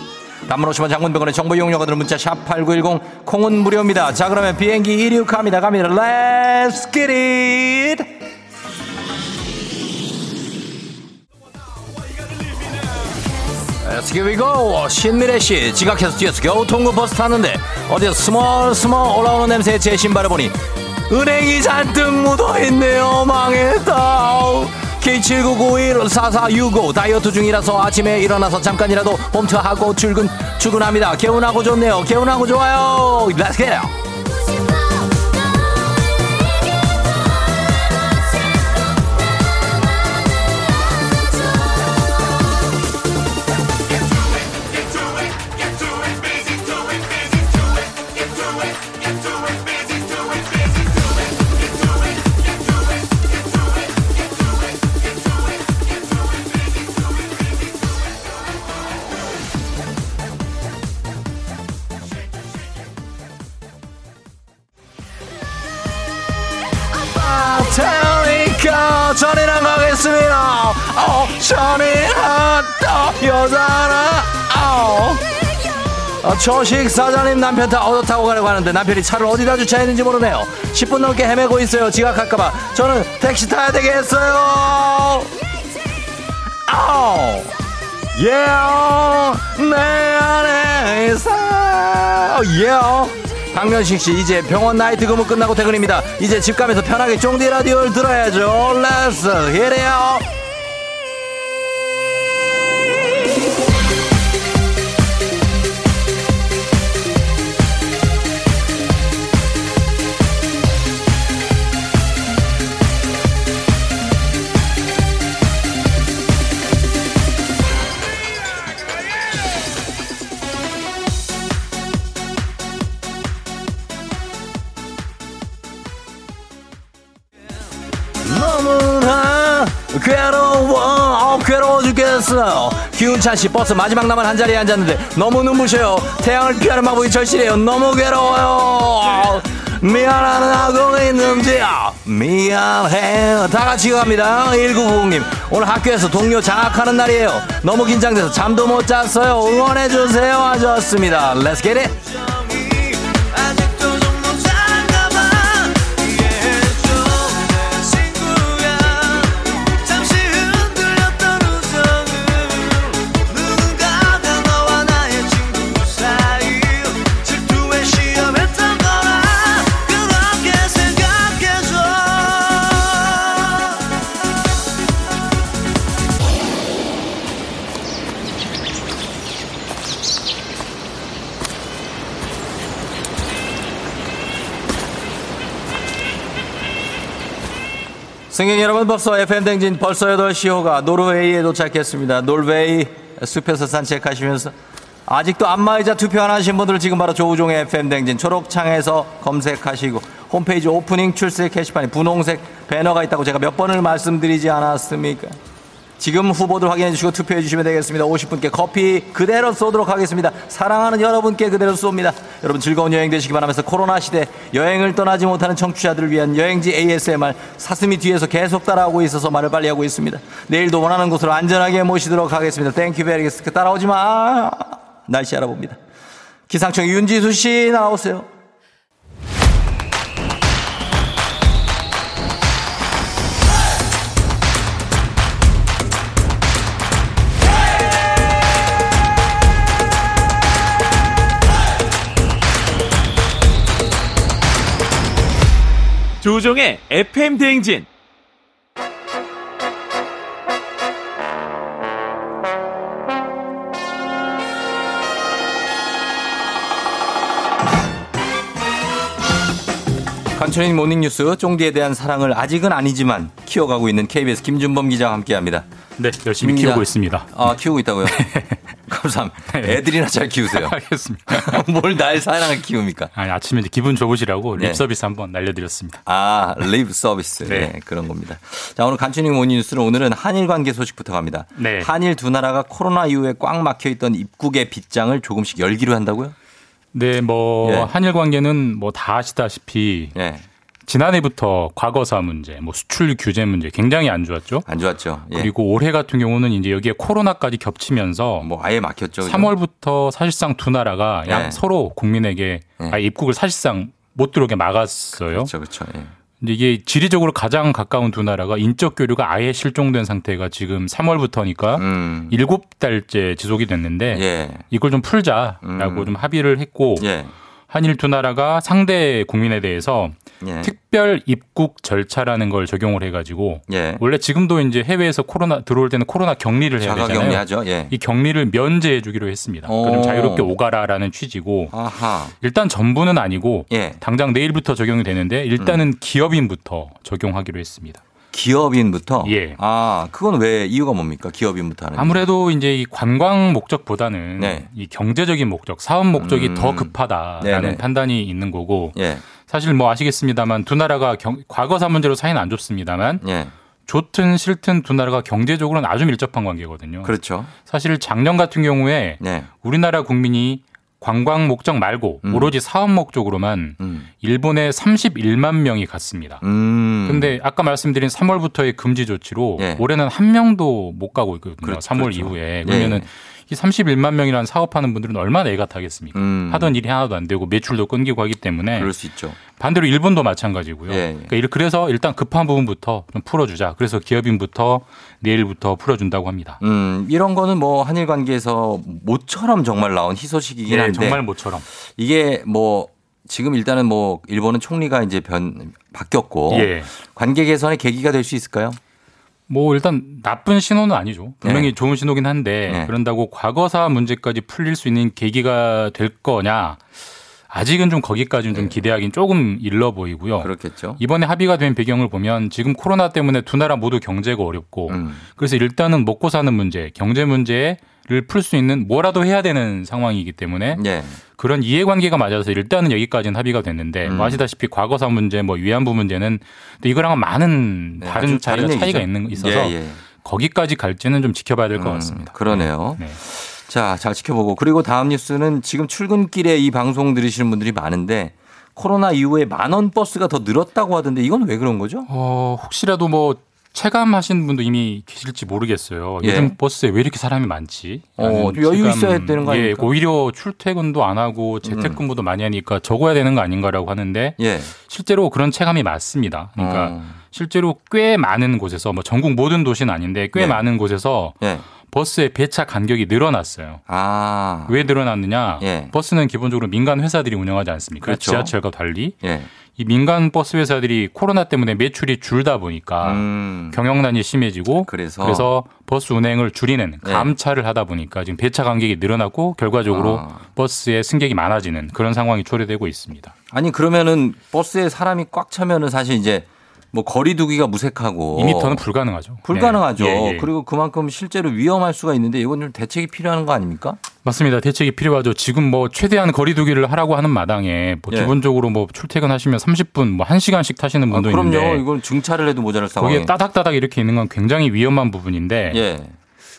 단문 50원 장문병원의 정보 이용료가 드는 문자 샵 8910 콩은 무료입니다. 자 그러면 비행기 이륙합니다. 갑니다. Let's Let's here we go. 신미래 씨 지각해서 뛰어서 겨우 통근 버스 탔는데 어디서 스멀 스멀 올라오는 냄새에 제 신발을 보니 은행이 잔뜩 묻어있네요. 망했다. K79914465 다이어트 중이라서 아침에 일어나서 잠깐이라도 홈트하고 출근 출근합니다. 개운하고 좋네요. 개운하고 좋아요. Let's it. 어, 선이한 여자라. 어. 어, 초식 사장님 남편 타 얻어 타고 가려고 하는데 남편이 차를 어디다 주차했는지 모르네요. 10분 넘게 헤매고 있어요. 지각할까봐. 저는 택시 타야 되겠어요. 아우. 예, 내 안에 있어. 예. 박면식 씨, 이제 병원 night 근무 끝나고 퇴근입니다. 이제 집 가면서 편하게 쫑디 라디오를 들어야죠. Let's 히레요. 죽겠어요. 기운찬 씨 버스 마지막 남은 한 자리에 앉았는데 너무 눈부셔요. 태양을 피하는 방법이 절실해요. 너무 괴로워요. 미안하다고 있는지 미안해 다 같이 갑니다. 1990님 오늘 학교에서 동료 장학하는 날이에요. 너무 긴장돼서 잠도 못 잤어요. 응원해주세요. 하셨습니다. Let's 승객 여러분 벌써 FM 댕진 벌써 8시 호가 노르웨이에 도착했습니다. 노르웨이 숲에서 산책하시면서 아직도 안마의자 투표 안 하신 분들 지금 바로 조우종의 FM 댕진 초록창에서 검색하시고 홈페이지 오프닝 출석 게시판에 분홍색 배너가 있다고 제가 몇 번을 말씀드리지 않았습니까? 지금 후보들 확인해 주시고 투표해 주시면 되겠습니다. 50분께 커피 그대로 쏘도록 하겠습니다. 사랑하는 여러분께 그대로 쏩니다. 여러분 즐거운 여행 되시기 바라면서 코로나 시대 여행을 떠나지 못하는 청취자들을 위한 여행지 ASMR 사슴이 뒤에서 계속 따라오고 있어서 말을 빨리 하고 있습니다. 내일도 원하는 곳으로 안전하게 모시도록 하겠습니다. Thank you very much 따라오지 마. 날씨 알아봅니다. 기상청 윤지수 씨 나오세요. 조우종의 FM 대행진. 간추린 모닝뉴스 쫑디에 대한 사랑을 아직은 아니지만 키워가고 있는 KBS 김준범 기자와 함께합니다. 네, 열심히 김 기자. 키우고 있습니다. 아 키우고 있다고요? 감사합니다. 애들이나 잘 키우세요. 알겠습니다. 뭘 날 사랑을 키웁니까? 아니, 아침에 이제 기분 좋으시라고 네. 립 서비스 한번 날려드렸습니다. 아, 립 서비스. 네. 네. 그런 겁니다. 자, 오늘 간추린 모닝뉴스는 오늘은 한일 관계 소식부터 갑니다. 네. 한일 두 나라가 코로나 이후에 꽉 막혀 있던 입국의 빗장을 조금씩 열기로 한다고요? 네, 뭐 예. 한일 관계는 뭐 다 아시다시피 예. 지난해부터 과거사 문제, 뭐 수출 규제 문제 굉장히 안 좋았죠. 안 좋았죠. 예. 그리고 올해 같은 경우는 이제 여기에 코로나까지 겹치면서 뭐 아예 막혔죠. 그죠? 3월부터 사실상 두 나라가 양 예. 서로 국민에게 예. 아예 입국을 사실상 못 들어오게 막았어요. 그렇죠, 그렇죠. 예. 근데 이게 지리적으로 가장 가까운 두 나라가 인적 교류가 아예 실종된 상태가 지금 3월부터니까 음. 일곱 달째 지속이 됐는데 예. 이걸 좀 풀자라고 음. 좀 합의를 했고 예. 한일 두 나라가 상대 국민에 대해서 예. 특별 입국 절차라는 걸 적용을 해가지고 예. 원래 지금도 이제 해외에서 코로나 들어올 때는 코로나 격리를 해야 되잖아요. 격리하죠. 예. 이 격리를 면제해주기로 했습니다. 오. 그럼 자유롭게 오가라라는 취지고 아하. 일단 전부는 아니고 예. 당장 내일부터 적용이 되는데 일단은 기업인부터 적용하기로 했습니다. 기업인부터? 예. 아, 그건 왜 이유가 뭡니까? 기업인부터 하는. 아무래도 이제 이 관광 목적보다는 네. 이 경제적인 목적, 사업 목적이 음. 더 급하다라는 네네. 판단이 있는 거고 예. 사실 뭐 아시겠습니다만 두 나라가 경- 과거사 문제로 사이는 안 좋습니다만 예. 좋든 싫든 두 나라가 경제적으로는 아주 밀접한 관계거든요. 그렇죠. 사실 작년 같은 경우에 네. 우리나라 국민이 관광 목적 말고 오로지 사업 목적으로만 일본에 31만 명이 갔습니다. 음. 근데 아까 말씀드린 3월부터의 금지 조치로 예. 올해는 한 명도 못 가고 있거든요. 그렇죠, 3월 그렇죠. 이후에. 예, 그러면은 예. 이 31만 명이라는 사업하는 분들은 얼마나 애가 타겠습니까? 음. 하던 일이 하나도 안 되고 매출도 끊기고 하기 때문에 그럴 수 있죠. 반대로 일본도 마찬가지고요. 예, 예. 그러니까 일- 그래서 일단 급한 부분부터 좀 풀어주자. 그래서 기업인부터 내일부터 풀어준다고 합니다. 음, 이런 거는 뭐 한일 관계에서 모처럼 정말 나온 희소식이긴 네, 한데 정말 모처럼. 이게 뭐 지금 일단은 뭐 일본은 총리가 이제 변 바뀌었고 예. 관계 개선의 계기가 될 수 있을까요? 뭐 일단 나쁜 신호는 아니죠. 분명히 네. 좋은 신호긴 한데 네. 그런다고 과거사 문제까지 풀릴 수 있는 계기가 될 거냐? 아직은 좀 거기까지는 좀 기대하기는 조금 일러 보이고요. 네. 그렇겠죠. 이번에 합의가 된 배경을 보면 지금 코로나 때문에 두 나라 모두 경제가 어렵고 음. 그래서 일단은 먹고 사는 문제, 경제 문제를 풀 수 있는 뭐라도 해야 되는 상황이기 때문에 예. 그런 이해관계가 맞아서 일단은 여기까지는 합의가 됐는데 음. 뭐 아시다시피 과거사 문제, 뭐 위안부 문제는 또 이거랑은 많은 네, 다른 차이가, 다른 차이가 얘기죠. 있는 있어서 예, 예. 거기까지 갈지는 좀 지켜봐야 될것 음, 같습니다. 그러네요. 네. 자, 잘 지켜보고 그리고 다음 뉴스는 지금 출근길에 이 방송 들으시는 분들이 많은데 코로나 이후에 만원 버스가 더 늘었다고 하던데 이건 왜 그런 거죠? 어, 혹시라도 뭐 체감하신 분도 이미 계실지 모르겠어요. 예. 요즘 버스에 왜 이렇게 사람이 많지? 어, 여유 있어야 되는 거 예, 아닙니까? 음. 오히려 출퇴근도 안 하고 재택근무도 많이 하니까 적어야 되는 거 아닌가라고 하는데 예. 실제로 그런 체감이 맞습니다. 그러니까 어. 실제로 꽤 많은 곳에서 뭐 전국 모든 도시는 아닌데 꽤 네. 많은 곳에서 예. 버스의 배차 간격이 늘어났어요. 아. 왜 늘어났느냐? 예. 버스는 기본적으로 민간 회사들이 운영하지 않습니까? 그렇죠. 지하철과 달리 예. 이 민간 버스 회사들이 코로나 때문에 매출이 줄다 보니까 음. 경영난이 심해지고 그래서 그래서 버스 운행을 줄이는 네. 감차를 하다 보니까 지금 배차 간격이 늘어나고 결과적으로 아. 버스의 승객이 많아지는 그런 상황이 초래되고 있습니다. 아니 그러면은 버스에 사람이 꽉 차면은 사실 이제 뭐 거리 두기가 무색하고 2미터는 불가능하죠. 불가능하죠. 네. 예, 예. 그리고 그만큼 실제로 위험할 수가 있는데 이건 좀 대책이 필요한 거 아닙니까? 맞습니다. 대책이 필요하죠. 지금 뭐 최대한 거리두기를 하라고 하는 마당에 뭐 예. 기본적으로 뭐 출퇴근하시면 30분 뭐 1시간씩 타시는 아, 분도 그럼요. 있는데 이건 증차를 해도 모자랄 상황에. 거기에 따닥따닥 이렇게 있는 건 굉장히 위험한 부분인데 예.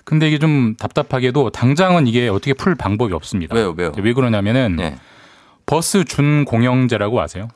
근데 이게 좀 답답하게도 당장은 이게 어떻게 풀 방법이 없습니다. 왜요, 왜요? 왜 그러냐면은 예. 버스 준공영제라고 아세요?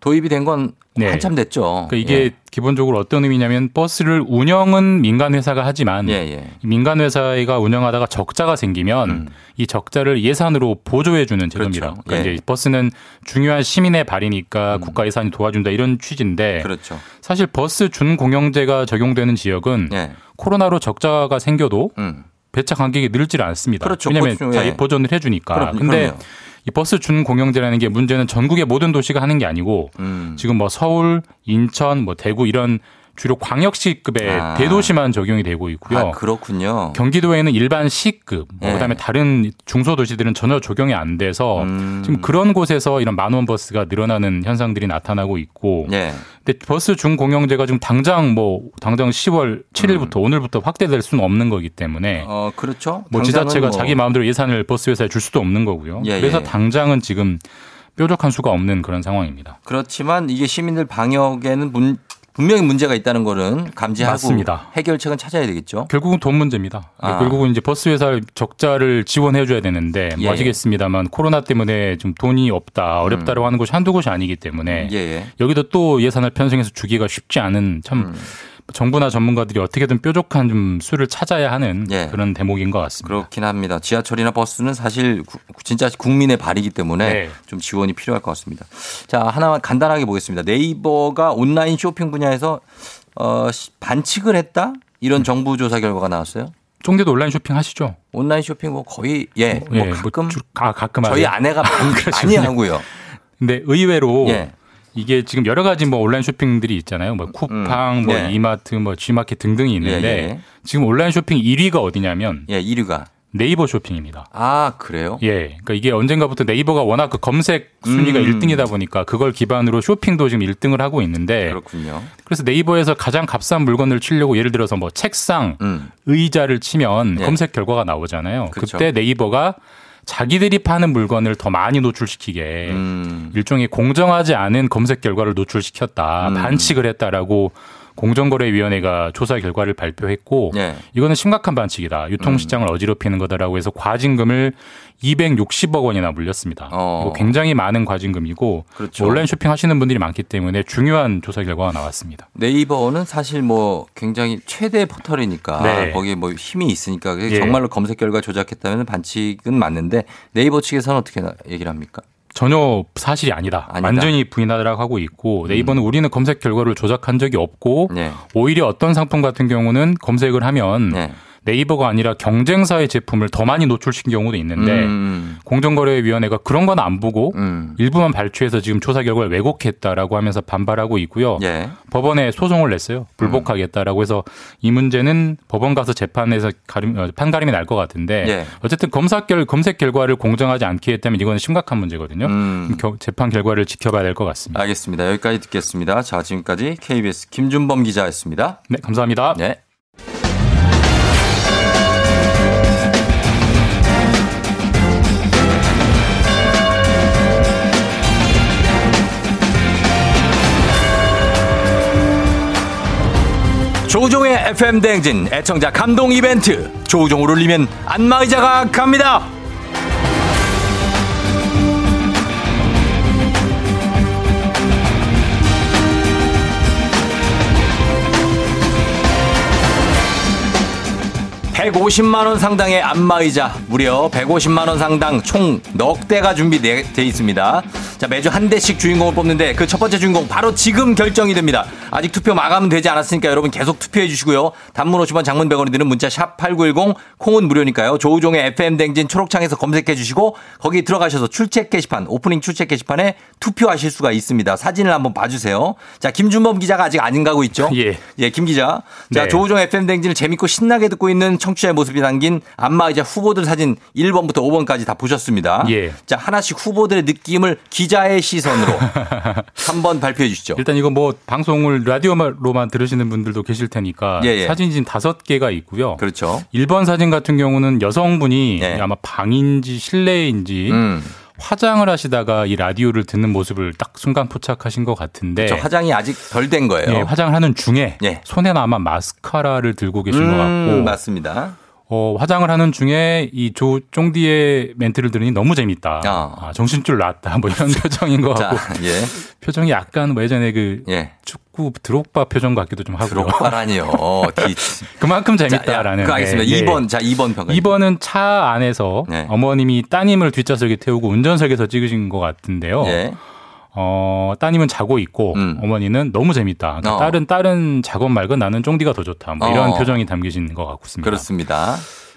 도입이 된건 네. 한참 됐죠. 그러니까 이게 예. 기본적으로 어떤 의미냐면 버스를 운영은 민간 회사가 하지만 예, 예. 이 민간 회사가 운영하다가 적자가 생기면 음. 이 적자를 예산으로 보조해 주는 제도입니다. 그렇죠. 그러니까 예. 이제 버스는 중요한 시민의 발이니까 국가 예산이 도와준다 이런 취지인데 그렇죠. 사실 버스 준공영제가 적용되는 지역은 예. 코로나로 적자가 생겨도 음. 배차 간격이 늘질 않습니다. 그렇죠. 왜냐하면 자, 예. 이 보존을 해주니까. 그럼- 근데 그럼요. 이 버스 준 공영제라는 게 문제는 전국의 모든 도시가 하는 게 아니고 음. 지금 뭐 서울, 인천, 뭐 대구 이런 주로 광역시급의 아. 대도시만 적용이 되고 있고요. 아, 그렇군요. 경기도에는 일반 시급, 뭐 예. 그다음에 다른 중소도시들은 전혀 적용이 안 돼서 음. 지금 그런 곳에서 이런 만원 버스가 늘어나는 현상들이 나타나고 있고, 예. 근데 버스 준공영제가 지금 당장 뭐 당장 10월 7일부터 오늘부터 확대될 수는 없는 거기 때문에 음. 어, 그렇죠. 뭐 지자체가 뭐 자기 마음대로 예산을 버스 회사에 줄 수도 없는 거고요. 예, 그래서 예. 당장은 지금 뾰족한 수가 없는 그런 상황입니다. 그렇지만 이게 시민들 방역에는 문- 분명히 문제가 있다는 거는 감지하고 맞습니다. 해결책은 찾아야 되겠죠. 결국은 돈 문제입니다. 아. 결국은 이제 버스 회사 적자를 지원해 줘야 되는데 뭐 예. 아시겠습니다만 코로나 때문에 좀 돈이 없다 어렵다라고 하는 곳이 한두 곳이 아니기 때문에 음. 예, 예. 여기도 또 예산을 편성해서 주기가 쉽지 않은 참 음. 정부나 전문가들이 어떻게든 뾰족한 좀 수를 찾아야 하는 예. 그런 대목인 것 같습니다. 그렇긴 합니다. 지하철이나 버스는 사실 구- 진짜 국민의 발이기 때문에 네. 좀 지원이 필요할 것 같습니다. 자, 하나만 간단하게 보겠습니다. 네이버가 온라인 쇼핑 분야에서 어, 시- 반칙을 했다? 이런 정부 조사 결과가 나왔어요. 쫑대도 온라인 쇼핑 하시죠? 온라인 쇼핑 뭐 거의 예, 뭐 예, 가끔 주- 아, 가끔 저희? 아내가 많이, 많이. 하고요. 근데 의외로 예. 이게 지금 여러 가지 뭐 온라인 쇼핑들이 있잖아요. 뭐 쿠팡, 뭐 네. 이마트, 뭐 G마켓 등등이 있는데 예, 예. 지금 온라인 쇼핑 1위가 어디냐면 예, 1위가 네이버 쇼핑입니다. 아, 그래요? 예. 그러니까 이게 언젠가부터 네이버가 워낙 그 검색 순위가 음. 1등이다 보니까 그걸 기반으로 쇼핑도 지금 1등을 하고 있는데 그렇군요. 그래서 네이버에서 가장 값싼 물건을 치려고 예를 들어서 뭐 책상, 음. 의자를 치면 예. 검색 결과가 나오잖아요. 그쵸. 그때 네이버가 자기들이 파는 물건을 더 많이 노출시키게 음. 일종의 공정하지 않은 검색 결과를 노출시켰다, 음. 반칙을 했다라고 공정거래위원회가 조사 결과를 발표했고 예. 이거는 심각한 반칙이다. 유통시장을 어지럽히는 거다라고 해서 과징금을 260억 원이나 물렸습니다. 어. 굉장히 많은 과징금이고 그렇죠. 온라인 쇼핑 하시는 분들이 많기 때문에 중요한 조사 결과가 나왔습니다. 네이버는 사실 뭐 굉장히 최대 포털이니까 네. 거기에 뭐 힘이 있으니까 예. 정말로 검색 결과 조작했다면 반칙은 맞는데 네이버 측에서는 어떻게 나- 얘기를 합니까? 전혀 사실이 아니다. 아니다. 완전히 부인하라고 하고 있고 네이버는 우리는 검색 결과를 조작한 적이 없고 네. 오히려 어떤 상품 같은 경우는 검색을 하면 네. 네이버가 아니라 경쟁사의 제품을 더 많이 노출시킨 경우도 있는데 음, 공정거래위원회가 그런 건 안 보고 음. 일부만 발췌해서 지금 조사 결과를 왜곡했다라고 하면서 반발하고 있고요. 예. 법원에 소송을 냈어요. 불복하겠다라고 해서 이 문제는 법원 가서 재판에서 가림, 어, 판가림이 날 것 같은데 예. 어쨌든 검사 결 검색 결과를 공정하지 않게 했다면 이거는 심각한 문제거든요. 음. 겨- 재판 결과를 지켜봐야 될 것 같습니다. 알겠습니다. 여기까지 듣겠습니다. 자, 지금까지 KBS 김준범 기자였습니다. 네, 감사합니다. 네. 조종의 FM 대행진 애청자 감동 이벤트 조종을 울리면 안마의자가 갑니다. (150만 원) 상당의 안마의자 무려 (150만 원) 상당 총 넉 대가 준비되어 있습니다 자 매주 한 대씩 주인공을 뽑는데 그 첫 번째 주인공 바로 지금 결정이 됩니다 아직 투표 마감은 되지 않았으니까 여러분 계속 투표해 주시고요 단문 50원 장문 100원이 드는 문자 샵 #8910 콩은 무료니까요 조우종의 FM 댕진 초록창에서 검색해 주시고 거기 들어가셔서 출첵 게시판 오프닝 출첵 게시판에 투표하실 수가 있습니다 사진을 한번 봐주세요 자 김준범 기자가 아직 안 가고 있죠 예. 예, 김 기자. 자, 네. 조우종 FM 댕진을 재밌고 신나게 듣고 있는 청취자의 모습이 담긴 안마의자 후보들 사진 1번부터 5번까지 다 보셨습니다. 예. 자, 하나씩 후보들의 느낌을 기 자의 시선으로 한번 발표해 주시죠. 일단 이거 뭐 방송을 라디오로만 들으시는 분들도 계실 테니까 예, 예. 사진이 지금 다섯 개가 있고요. 그렇죠. 1번 사진 같은 경우는 여성분이 예. 아마 방인지 실내인지 음. 화장을 하시다가 이 라디오를 듣는 모습을 딱 순간 포착하신 것 같은데 저 화장이 아직 덜 된 거예요. 예, 화장을 하는 중에 예. 손에는 아마 마스카라를 들고 계신 것 음, 같고 맞습니다. 어, 화장을 하는 중에 이 조 쫑디의 멘트를 들으니 너무 재밌다. 아. 아, 정신줄 났다. 뭐 이런 표정인 것 자, 같고 예. 표정이 약간 뭐 예전에 그 예. 축구 드록바 표정 같기도 좀 하고요. 드록바라니요. 디- 그만큼 자, 야, 재밌다라는. 그 알겠습니다. 예, 예. 2번. 자, 2번 평가. 2번은 차 안에서 네. 어머님이 따님을 뒷좌석에 태우고 운전석에서 찍으신 것 같은데요. 예. 어, 따님은 자고 있고 음. 어머니는 너무 재밌다. 그러니까 어. 딸은 딸은 작업 말고 나는 쫑디가 더 좋다. 뭐 이런 어. 표정이 담기신 것 같습니다. 그렇습니다.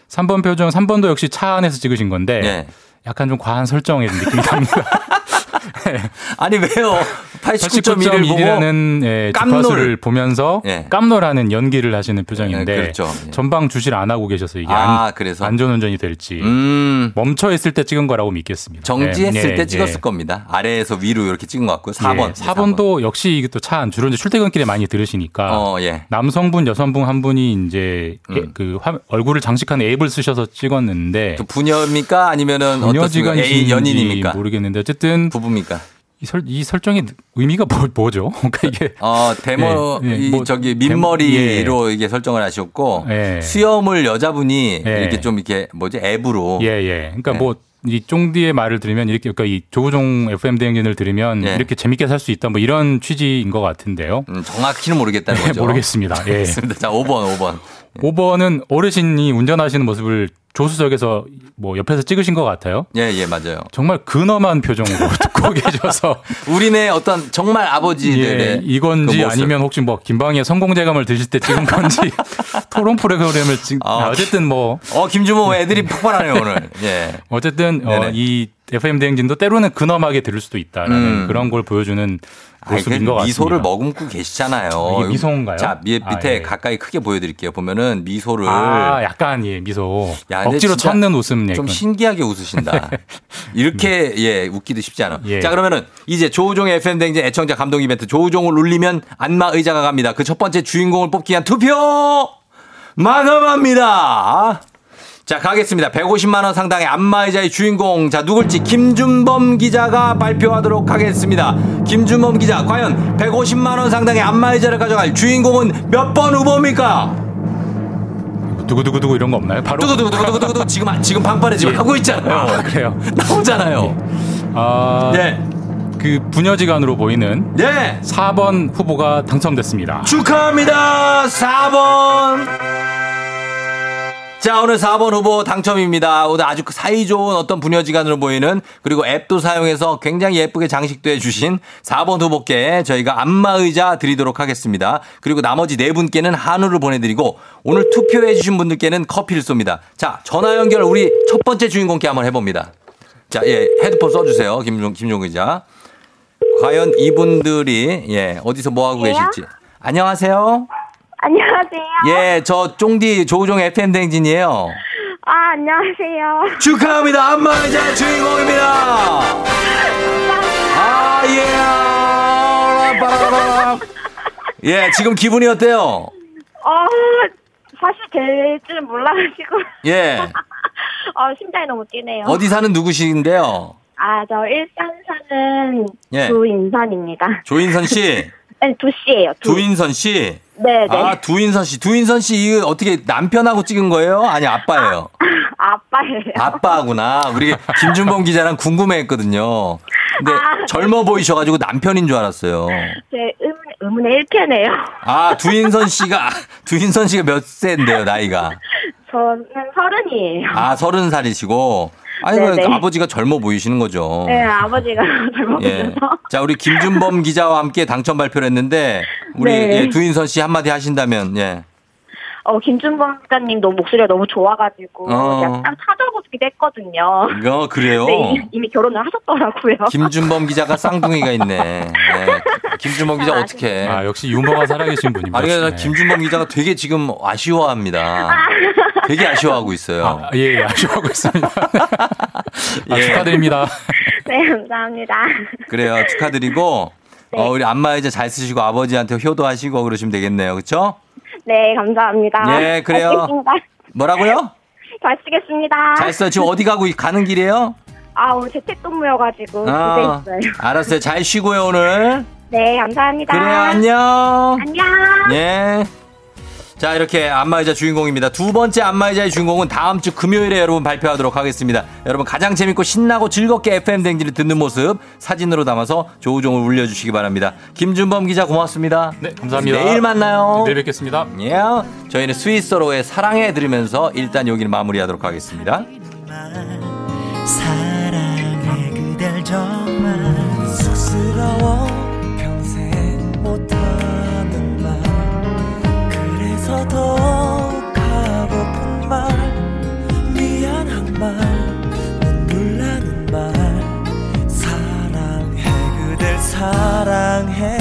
3번 표정, 3번도 역시 차 안에서 찍으신 건데 예. 약간 좀 과한 설정의 느낌이 납니다. 아니, 왜요? 89.1을 보고 89.1이라는 예, 깜놀. 주파수를 보면서 예. 깜놀하는 연기를 하시는 표정인데 네, 그렇죠. 예. 전방 주시를 안 하고 계셔서 이게 아, 안, 그래서? 안전운전이 될지 음. 멈춰 있을 때 찍은 거라고 믿겠습니다. 정지했을 예, 때 예, 찍었을 예. 겁니다. 아래에서 위로 이렇게 찍은 것 같고요. 4번. 예, 4번도 역시 이게 또 차 안 주로 이제 출퇴근길에 많이 들으시니까 어, 예. 남성분 여성분 한 분이 이제 예, 음. 그 화- 얼굴을 장식한 앱을 쓰셔서 찍었는데 그 부녀입니까? 아니면은 부녀지간이신지 연인입니까? 모르겠는데 어쨌든 부부입니까? 이, 설, 이 설정의 의미가 뭐, 죠 그러니까 이게 어, 데모, 예, 예, 이 뭐, 저기 민머리로 이게 설정을 하셨고, 예. 수염을 여자분이 예. 이렇게 좀 이렇게 뭐지, 앱으로. 예, 예. 그러니까 네. 뭐, 이 쫑디의 말을 들으면 이렇게, 그러니까 이 조우종 FM 대행진을 들으면 예. 이렇게 재밌게 살 수 있다 뭐 이런 취지인 것 같은데요. 음, 정확히는 모르겠다는 네, 거죠. 모르겠습니다. 예. 자, 5번, 5번. 5번은 어르신이 운전하시는 모습을 조수석에서 뭐 옆에서 찍으신 것 같아요. 예, 예, 맞아요. 정말 근엄한 표정으로 듣고 계셔서 우리네 어떤 정말 아버지들의 예, 이건지 그. 아니면 혹시 뭐 김방의 성공재감을 드실 때 찍은 건지 토론 프로그램을 찍 아, 어쨌든 뭐 어, 김주모 애들이 폭발하네요, 오늘. 예. 어쨌든 어. 이 FM 대행진도 때로는 근엄하게 들을 수도 있다라는 음. 그런 걸 보여주는 모습인 그것 같습니다. 미소를 머금고 계시잖아요. 이게 미소인가요? 자, 밑, 아, 밑에 예. 가까이 크게 보여드릴게요. 보면은 미소를. 아, 약간 예 미소. 야, 억지로 찾는 웃음 좀. 신기하게 웃으신다. 이렇게 예 웃기도 쉽지 않아. 예. 자 그러면은 이제 조우종의 FM 댕진 애청자 감동 이벤트 조우종을 울리면 안마 의자가 갑니다. 그 첫 번째 주인공을 뽑기 위한 투표 마감합니다. 자, 가겠습니다. 150만 원 상당의 안마의자의 주인공. 자, 누굴지 김준범 기자가 발표하도록 하겠습니다. 김준범 기자, 과연 150만 원 상당의 안마의자를 가져갈 주인공은 몇 번 후보입니까? 두구두구두구 이런 거 없나요? 바로 두구두구두구두구두구 지금 지금 방판에 지금 하고 있잖아요. 아, 그래요. 나오잖아요. 아, 네. 그 부녀지간으로 보이는 네. 4번 후보가 당첨됐습니다. 축하합니다. 4번. 자, 오늘 4번 후보 당첨입니다. 오늘 아주 그 사이좋은 어떤 부녀지간으로 보이는 그리고 앱도 사용해서 굉장히 예쁘게 장식도 해주신 4번 후보께 저희가 안마의자 드리도록 하겠습니다. 그리고 나머지 네 분께는 한우를 보내드리고 오늘 투표해주신 분들께는 커피를 쏩니다. 자, 전화 연결 우리 첫 번째 주인공께 한번 해봅니다. 자, 예, 헤드폰 써주세요. 김종, 김종 기자. 과연 이분들이, 예, 어디서 뭐 하고 여보세요? 계실지. 안녕하세요. 안녕하세요. 예, 저 쫑디 조우종 FM 댕진이에요. 아, 안녕하세요. 축하합니다. 안마의 자 주인공입니다. 아, 예. 빠라바라바. 예, 지금 기분이 어때요? 어, 사실 될 줄 몰라가지고. 예. 어, 심장이 너무 뛰네요. 어디 사는 누구신데요? 아, 저 일산 사는 예. 조인선입니다. 조인선 씨, 아니, 두 씨예요. 두. 두인선 씨. 네 네. 아, 두인선 씨. 두인선 씨, 이거 어떻게 남편하고 찍은 거예요? 아니, 아빠예요? 아빠예요. 아빠구나. 우리 김준범 기자랑 궁금해 했거든요. 근데 아. 젊어 보이셔 가지고 남편인 줄 알았어요. 제 의문, 의문의 1편이에요. 아, 두인선 씨가, 두인선 씨가 몇 세인데요, 나이가? 저는 서른이에요. 아, 서른 살이시고. 아니, 그 네네. 아버지가 젊어 보이시는 거죠. 네, 아버지가 젊어 예. 보여서. 자, 우리 김준범 기자와 함께 당첨 발표를 했는데, 우리 네. 예, 두인선 씨 한마디 하신다면, 예. 어, 김준범 작가님 너무 목소리가 너무 좋아가지고 어. 딱 찾아보기도 했거든요. 어, 그래요? 네, 이미, 이미 결혼을 하셨더라고요. 김준범 기자가 쌍둥이가 있네. 네. 김준범 기자 어떻게? 아, 역시 유머가 살아계신 분입니다. 아니, 그러니까 네. 김준범 기자가 되게 지금 아쉬워합니다. 되게 아쉬워하고 있어요. 아, 예, 예, 아쉬워하고 있습니다. 아, 예. 축하드립니다. 네, 감사합니다. 그래요. 축하드리고, 네. 어, 우리 안마 의자 잘 쓰시고 아버지한테 효도하시고 그러시면 되겠네요. 그쵸? 네, 감사합니다. 예, 그래요. 잘 쓰겠습니다. 뭐라고요? 잘 쓰겠습니다. 잘 써요. 지금 어디 가고 가는 길이에요? 아, 오늘 재택근무여가지고 아, 집에 있어요. 알았어요. 잘 쉬고요, 오늘. 네, 감사합니다. 그래요, 안녕. 안녕. 예. 자, 이렇게 안마의자 주인공입니다. 두 번째 안마의자의 주인공은 다음 주 금요일에 여러분 발표하도록 하겠습니다. 여러분 가장 재밌고 신나고 즐겁게 FM 댕지를 듣는 모습 사진으로 담아서 조우종을 울려주시기 바랍니다. 김준범 기자 고맙습니다. 네, 감사합니다. 내일 만나요. 내일 뵙겠습니다. 예. 저희는 스위스로의 사랑해 들으면서 일단 여기는 마무리하도록 하겠습니다. 사랑해 그댈 정말 쑥스러워 더욱 하고픈 말 미안한 말 눈물 나는 말. 사랑해 그댈 사랑해.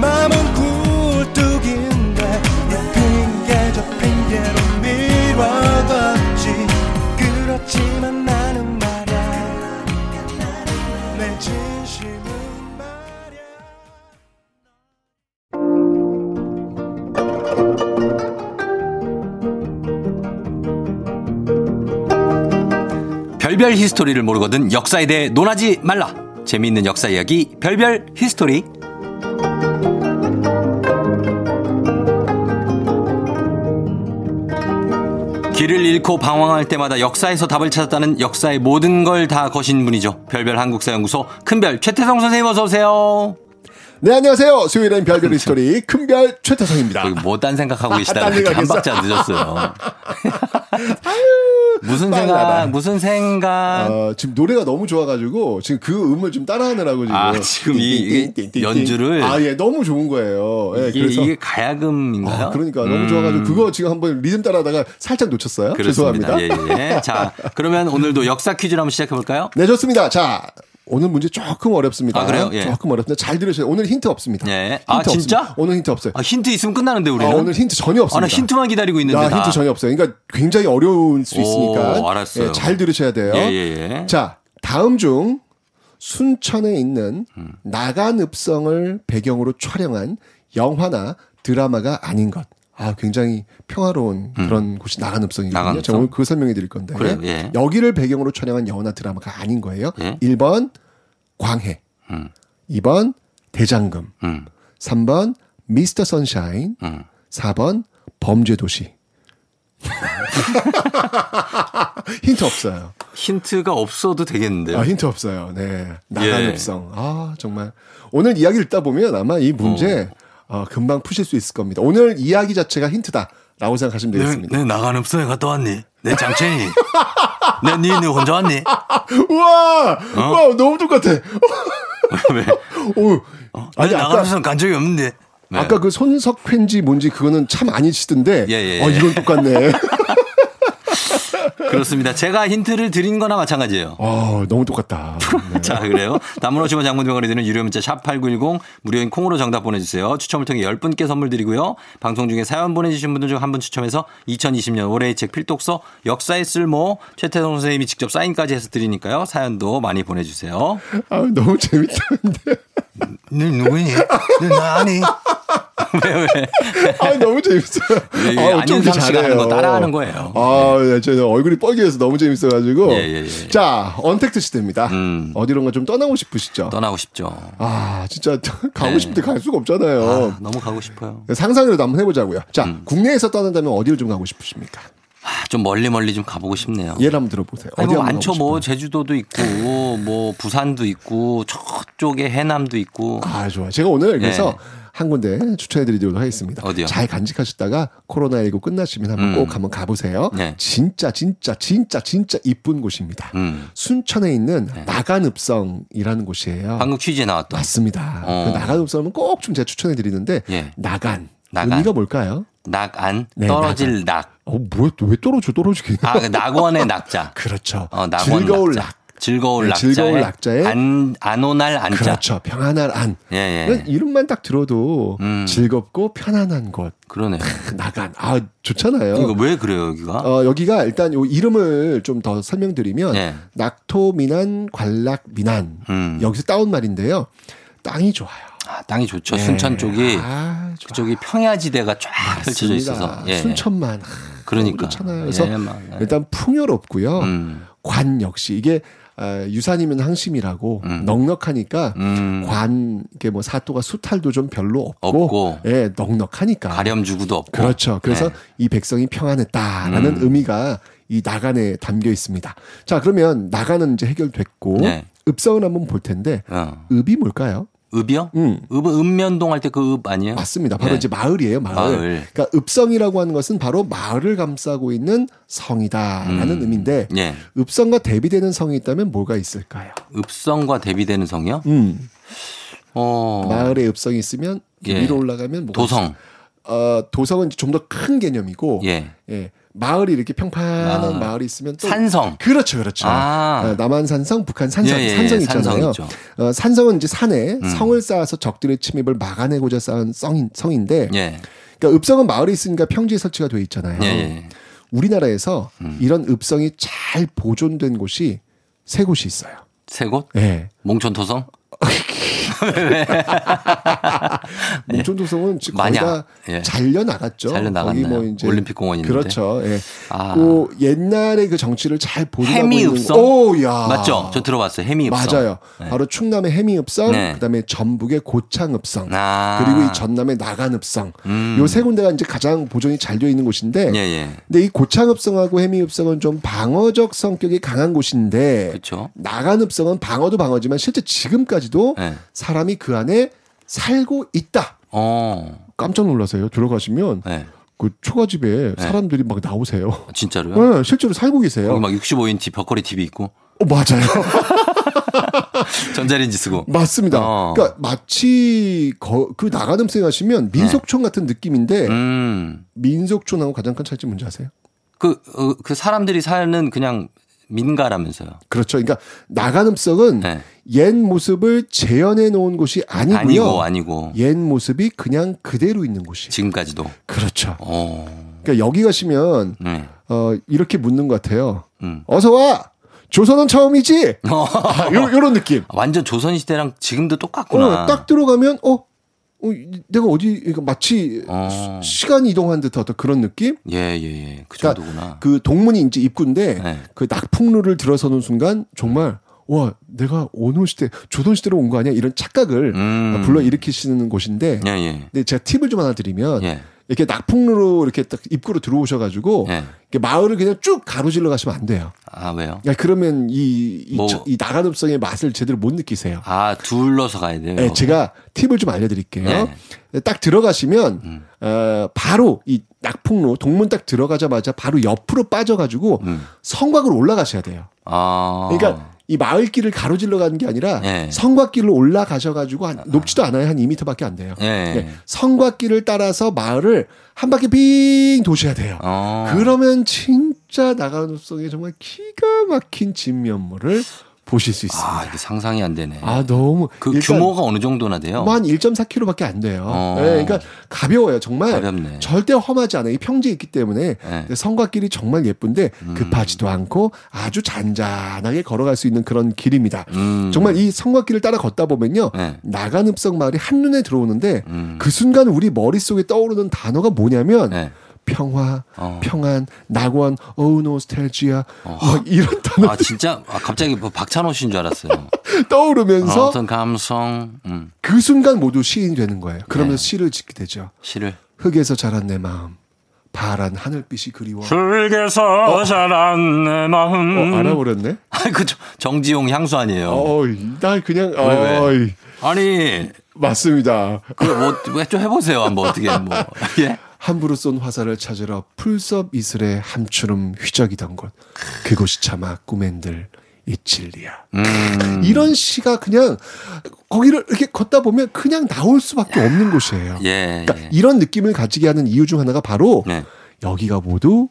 마음은 굴뚝인데 내 핑계 저 핑계로 미뤄뒀지. 그렇지만 별별 히스토리를 모르거든 역사에 대해 논하지 말라. 재미있는 역사 이야기 별별 history. 길을 잃고 방황할 때마다 역사에서 답을 찾았다는 역사의 모든 걸 다 거신 분이죠. 별별 한국사연구소 큰별 최태성 선생님 어서 오세요. 네, 안녕하세요. 수요일엔 별별 history 큰별 최태성입니다. 뭐딴 생각하고 계시다가 딴 이렇게 한. 박자 늦었어요. 무슨 생각, 빨라라. 무슨 생각. 어, 지금 노래가 너무 좋아가지고 지금 그 음을 좀 따라하느라고 지금. 아, 지금 이-. 연주를? 아, 예, 너무 좋은 거예요. 예, 이게, 그래서. 이게 가야금인가요? 아, 그러니까 음. 너무 좋아가지고 그거 지금 한번 리듬 따라하다가 살짝 놓쳤어요. 그렇습니다. 죄송합니다. 예, 예. 자, 그러면 오늘도 역사 퀴즈를 한번 시작해 볼까요? 네, 좋습니다. 자, 오늘 문제 조금 어렵습니다. 아, 그래요? 예. 조금 어렵습니다. 잘 들으셔야 오늘 힌트 없습니다. 예. 힌트 아, 없습니다. 진짜? 오늘 힌트 없어요. 아, 힌트 있으면 끝나는데 우리는. 아, 오늘 힌트 전혀 없습니다. 아, 나 힌트만 기다리고 있는데. 야, 다. 힌트 전혀 없어요. 그러니까 굉장히 어려울 수 오, 있으니까 알았어요. 예, 잘 들으셔야 돼요. 예, 예, 예. 자, 다음 중 순천에 있는 음. 나간 읍성을 배경으로 촬영한 영화나 드라마가 아닌 것 아, 굉장히 평화로운 그런 곳이 나간읍성이거든요. 나간읍성? 제가 오늘 그거 설명해 드릴 건데. 그래요? 예. 여기를 배경으로 촬영한 영화나 드라마가 아닌 거예요. 예. 1번 광해. 음. 2번 대장금. 음. 3번 미스터 선샤인. 음. 4번 범죄 도시. 힌트 없어요. 힌트가 없어도 되겠는데요. 아, 힌트 없어요. 네. 나간읍성. 아, 정말. 오늘 이야기 읽다 보면 아마 이 문제 어, 금방 푸실 수 있을 겁니다. 오늘 이야기 자체가 힌트다라고 생각하시면 되겠습니다. 내 나간읍성에 갔다 왔니? 내 장첸이. 내 니, 니 혼자 왔니? 우와! 우와, 너무 똑같아. 왜? 오, 아니, 나간읍성 간 적이 없는데. 네. 아까 그 손석회인지 뭔지 그거는 참 아니시던데. 예, 예, 어, 예. 이건 똑같네. 그렇습니다. 제가 힌트를 드린 거나 마찬가지예요. 어, 너무 똑같다. 자, 그래요. 단문 50원 장문병원에 드는 유료 문자 샵8910 무료인 콩으로 정답 보내주세요. 추첨을 통해 10분께 선물 드리고요. 방송 중에 사연 보내주신 분들 중 한 분 추첨해서 2020년 올해의 책 필독서 역사의 쓸모 최태성 선생님이 직접 사인까지 해서 드리니까요. 사연도 많이 보내주세요. 아, 너무 재밌다는데. 너 누구니? 너나 아니? 왜, 왜? 아, 너무 재밌어요. 예, 아, 안윤상 씨가 하는 잘해요. 거 따라하는 거예요. 아, 네. 저 얼굴이 뻘개져서 너무 재밌어가지고. 예, 예, 예. 자, 언택트 시대입니다. 음. 어디론가 좀 떠나고 싶으시죠? 떠나고 싶죠. 아, 진짜 가고 네. 싶은데 갈 수가 없잖아요. 아, 너무 가고 싶어요. 상상이라도 한번 해보자고요. 자, 음. 국내에서 떠난다면 어디를 좀 가고 싶으십니까? 아, 좀 멀리 멀리 좀 가보고 싶네요. 예를 한번 들어보세요. 아니, 어디 뭐 많죠. 뭐 제주도도 있고 뭐 부산도 있고 저쪽에 해남도 있고. 아, 좋아요. 제가 오늘 그래서 네. 한 군데 추천해드리도록 하겠습니다. 어디요? 잘 간직하셨다가 코로나19 끝나시면 한번 음. 꼭 한번 가보세요. 네. 진짜 진짜 진짜 진짜 이쁜 곳입니다. 음. 순천에 있는 나간읍성이라는 곳이에요. 방금 퀴즈에 나왔던. 맞습니다. 어. 그 나간읍성은 꼭 좀 제가 추천해드리는데 예. 나간. 나간. 의미가 뭘까요? 낙안 네, 떨어질 낙. 어, 뭐야, 왜 떨어져, 떨어지긴. 아, 그 낙원의 낙자. 그렇죠. 어, 낙원 즐거울 낙자. 낙. 즐거울 네, 낙자에, 즐거울 낙자에 안 안오날 안자. 그렇죠. 평안할 안. 예, 예. 이건 이름만 딱 들어도 음. 즐겁고 편안한 곳. 그러네. 나간. 아, 좋잖아요. 이거 왜 그래요, 여기가? 어, 여기가 일단 요 이름을 좀 더 설명드리면 예. 낙토 미난 관락 미난 음. 여기서 따온 말인데요. 땅이 좋아요. 아, 땅이 좋죠. 네. 순천 쪽이 아, 그쪽이 평야지대가 쫙 펼쳐져 맞습니다. 있어서. 예. 순천만. 그러니까. 그렇잖아요. 그래서 예, 막, 예. 일단 풍요롭고요. 음. 관 역시 이게 어, 유산이면 항심이라고 음. 넉넉하니까 음. 관 이게 뭐 사토가 수탈도 좀 별로 없고, 없고. 예 넉넉하니까 가렴주구도 없고. 그렇죠. 그래서 네. 이 백성이 평안했다라는 음. 의미가 이 나간에 담겨 있습니다. 자 그러면 나간은 이제 해결됐고 네. 읍성을 한번 볼 텐데 어. 읍이 뭘까요? 읍이요? 음. 읍은 읍면동 할 때 그 읍 아니에요? 맞습니다. 바로 예. 이제 마을이에요, 마을. 마을. 그러니까 읍성이라고 하는 것은 바로 마을을 감싸고 있는 성이다라는 음. 의미인데 예. 읍성과 대비되는 성이 있다면 뭐가 있을까요? 읍성과 대비되는 성이요? 음. 어. 마을에 읍성이 있으면 예. 위로 올라가면 도성. 어, 도성은 좀 더 큰 개념이고 예. 예. 마을이 이렇게 평판한 아. 마을이 있으면 또 산성. 그렇죠, 그렇죠. 아. 어, 남한 산성, 북한 산성, 예, 예, 산성 예, 있잖아요. 산성. 어, 산성은 이제 산에 음. 성을 쌓아서 적들의 침입을 막아내고자 쌓은 성인, 성인데, 예. 그러니까 읍성은 마을에 있으니까 평지에 설치가 돼 있잖아요. 예, 예. 우리나라에서 음. 이런 읍성이 잘 보존된 곳이 세 곳이 있어요. 세 곳? 예. 몽촌토성? 몽촌도성은 지금 많이 다 예. 잘려 나갔죠. 잘려 나갔나요? 올림픽 공원 있는데. 그렇죠. 예. 아. 그 옛날의 그 정치를 잘 보존하고 해미 있는 읍성? 오, 야. 맞죠? 저 들어봤어요. 해미 읍성. 맞아요. 네. 바로 충남의 해미읍성, 네. 그다음에 전북의 고창읍성, 아. 그리고 이 전남의 나간읍성. 음. 요세 군데가 이제 가장 보존이 잘 되어 있는 곳인데, 예, 예. 근데 이 고창읍성하고 해미읍성은 좀 방어적 성격이 강한 곳인데, 그렇죠. 나간읍성은 방어도 방어지만 실제 지금까지도 네. 사람이 그 안에 살고 있다. 어. 깜짝 놀라세요. 들어가시면 네. 그 초가집에 네. 사람들이 막 나오세요. 진짜로요? 네, 실제로 살고 계세요. 거기 막 65인치 벽걸이 TV 있고 어, 맞아요. 전자레인지 쓰고. 맞습니다. 어. 그러니까 마치 거, 그 나가늠생 하시면 민속촌 같은 느낌인데 네. 음. 민속촌하고 가장 큰 차이점 뭔지 아세요? 그, 어, 그 사람들이 사는 그냥 민가라면서요. 그렇죠. 그러니까 나가늠성은 네. 옛 모습을 재현해 놓은 곳이 아니고요. 아니고, 아니고. 옛 모습이 그냥 그대로 있는 곳이. 지금까지도. 그렇죠. 어. 그러니까 여기 가시면 네. 어, 이렇게 묻는 것 같아요. 음. 어서 와. 조선은 처음이지. 아, 요, 요런 느낌. 완전 조선 시대랑 지금도 똑같구나. 어, 딱 들어가면 어 어, 내가 어디 그러니까 마치 어. 시간 이동한 듯한 어떤 그런 느낌? 예, 예, 예. 그 그러니까 정도구나. 그 동문이 이제 입구인데 네. 그 낙풍루를 들어서는 순간 정말 와 내가 어느 시대 조선 시대로 온 거 아니야 이런 착각을 음. 불러 일으키시는 곳인데 예, 예. 근데 제가 팁을 좀 하나 드리면 예. 이렇게 낙풍루로 이렇게 딱 입구로 들어오셔가지고 예. 이렇게 마을을 그냥 쭉 가로질러 가시면 안 돼요. 아, 왜요? 야, 그러면 이, 이, 뭐. 이 나가능성의 맛을 제대로 못 느끼세요. 아, 둘러서 가야 돼요. 네, 제가 팁을 좀 알려드릴게요. 네. 딱 들어가시면 음. 어, 바로 이 낙풍로 동문 딱 들어가자마자 바로 옆으로 빠져가지고 음. 성곽으로 올라가셔야 돼요. 아. 그러니까 이 마을길을 가로질러 가는 게 아니라 네. 성곽길로 올라가셔가지고 한, 높지도 않아요. 한 2m밖에 안 돼요. 예. 네, 성곽길을 따라서 마을을 한 바퀴 빙 도셔야 돼요. 어. 그러면 진짜 나가능성에 정말 기가 막힌 진면모를 보실 수 있습니다. 아, 이게 상상이 안 되네. 아, 너무 그 규모가 어느 정도나 돼요? 뭐한 1.4km밖에 안 돼요. 어. 네, 그러니까 가벼워요. 정말 가볍네. 절대 험하지 않아요. 이 평지에 있기 때문에 네. 성곽길이 정말 예쁜데 음. 급하지도 않고 아주 잔잔하게 걸어갈 수 있는 그런 길입니다. 음. 정말 이 성곽길을 따라 걷다 보면요. 네. 나간읍성 마을이 한눈에 들어오는데 음. 그 순간 우리 머릿속에 떠오르는 단어가 뭐냐면 네. 평화, 어. 평안, 낙원, 어우 노스텔지아 어. 막 이런 단어 아, 진짜 아, 갑자기 뭐 박찬호 씨인 줄 알았어요. 떠오르면서 어 떤 감성, 음, 그 순간 모두 시인이 되는 거예요. 그러면서 네. 시를 짓게 되죠. 시를. 흙에서 자란 내 마음, 파란 하늘빛이 그리워. 흙에서 자란 내 마음. 어, 알아버렸네. 아, 그 저- 정지용 향수 아니에요. 어이, 나 그냥 왜, 왜? 어이, 아니, 맞습니다. 그뭐좀 해보세요, 한번 어떻게 뭐. 예. 함부로 쏜 화살을 찾으러 풀섭 이슬에 함추름 휘적이던 곳, 그곳이 차마 꿈엔들 이칠리야. 음. 이런 시가 그냥 거기를 이렇게 걷다 보면 그냥 나올 수밖에 없는 곳이에요. 예. 그러니까 이런 느낌을 가지게 하는 이유 중 하나가 바로 네. 여기가 모두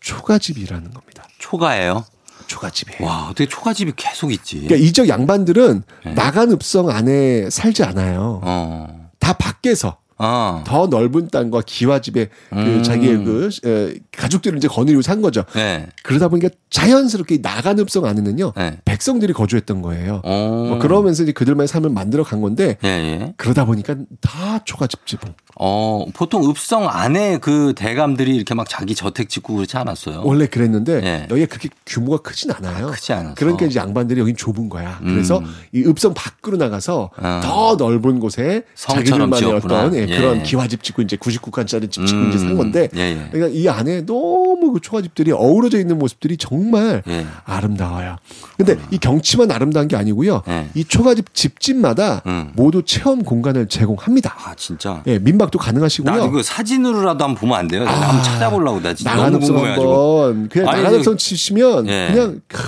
초가집이라는 겁니다. 초가예요. 초가집이에요. 와, 어떻게 초가집이 계속 있지? 그러니까 이적 양반들은 네. 나간 읍성 안에 살지 않아요. 어. 다 밖에서 어. 더 넓은 땅과 기와집에 그 음. 자기의 그 에, 가족들을 이제 거느리고 산 거죠. 네. 그러다 보니까 자연스럽게 나간 읍성 안에는요 네. 백성들이 거주했던 거예요. 어. 뭐 그러면서 이제 그들만의 삶을 만들어 간 건데 예, 예. 그러다 보니까 다 초가집 지붕. 어, 보통 읍성 안에 그 대감들이 이렇게 막 자기 저택 짓고 그렇지 않았어요? 원래 그랬는데 예. 여기가 그렇게 규모가 크진 않아요. 크지 않아서. 그러니까 이제 양반들이 여긴 좁은 거야. 그래서 음. 이 읍성 밖으로 나가서 어. 더 넓은 곳에 자기들만의 지었구나. 어떤 예, 예. 그런 기와집 짓고 이제 99칸짜리 집 짓고 음. 이제 산 건데 예, 예. 그러니까 이 안에 너무 그 초가집들이 어우러져 있는 모습들이 정말 예. 아름다워요. 근데 이 경치만 아름다운 게 아니고요. 예. 이 초가집 집집마다 음. 모두 체험 공간을 제공합니다. 아, 진짜. 예, 민박도 가능하시고요. 나 이거 사진으로라도 한번 보면 안 돼요? 아, 한번 찾아보려고 나 진짜 너무 궁금해가지고. 한번 그냥 나간읍성 저- 치시면 예. 그냥 크,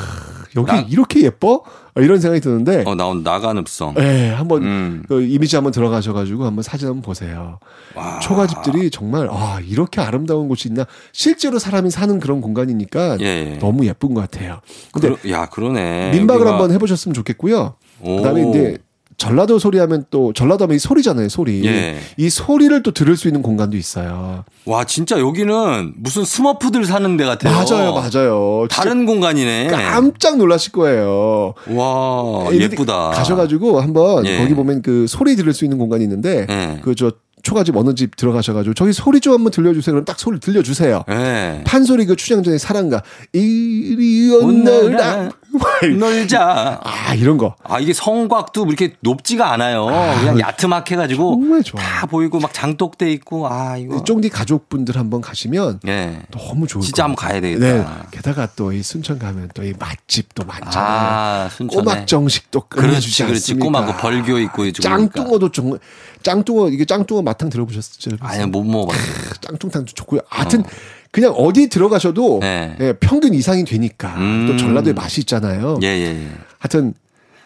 여기 나- 이렇게 예뻐? 이런 생각이 드는데 어, 나온 나간 읍성. 예, 한번 음. 그 이미지 한번 들어가셔가지고 한번 사진 한번 보세요. 와. 초가집들이 정말 아 이렇게 아름다운 곳이 있나? 실제로 사람이 사는 그런 공간이니까 예, 예. 너무 예쁜 것 같아요. 근데 그러, 야, 그러네. 민박을 여기가- 한번 해보셨으면 좋겠고요. 오. 그다음에 이제 전라도 소리 하면 또 전라도 하면 이 소리잖아요, 소리. 예. 이 소리를 또 들을 수 있는 공간도 있어요. 와, 진짜 여기는 무슨 스머프들 사는 데 같아요. 맞아요, 맞아요. 다른 공간이네. 깜짝 놀라실 거예요. 와, 예쁘다. 가셔 가지고 한번 예. 거기 보면 그 소리 들을 수 있는 공간이 있는데 예. 그저 초가집 어느 집 들어가셔가지고 저기 소리 좀 한번 들려주세요. 그럼 딱 소리 들려주세요. 예. 판소리 그 춘향전의 사랑가 이리 온너라 놀자. 아 이런 거 아, 이게 성곽도 이렇게 높지가 않아요. 그냥 야트막 해가지고 정말 좋아. 다 보이고 막 장독대 있고, 아, 이거. 쫑디 가족분들 한번 가시면 예. 너무 좋을 진짜. 한번 가야 되겠다. 네. 게다가 또 이 순천 가면 또 이 맛집도 많잖아요. 아, 순천에. 꼬막 정식도 그렇지, 끝내주지 그렇지. 않습니까? 꼬막 그 벌교 있고 짱뚱어도 정말 짱뚱어 이게 짱뚱어 마탕 들어보셨죠? 아니, 못 먹어봤어요. 짱뚱탕도 좋고요. 하여튼 그냥 어디 들어가셔도 네. 예, 평균 이상이 되니까 음. 또 전라도에 맛이 있잖아요. 예, 예, 예. 하여튼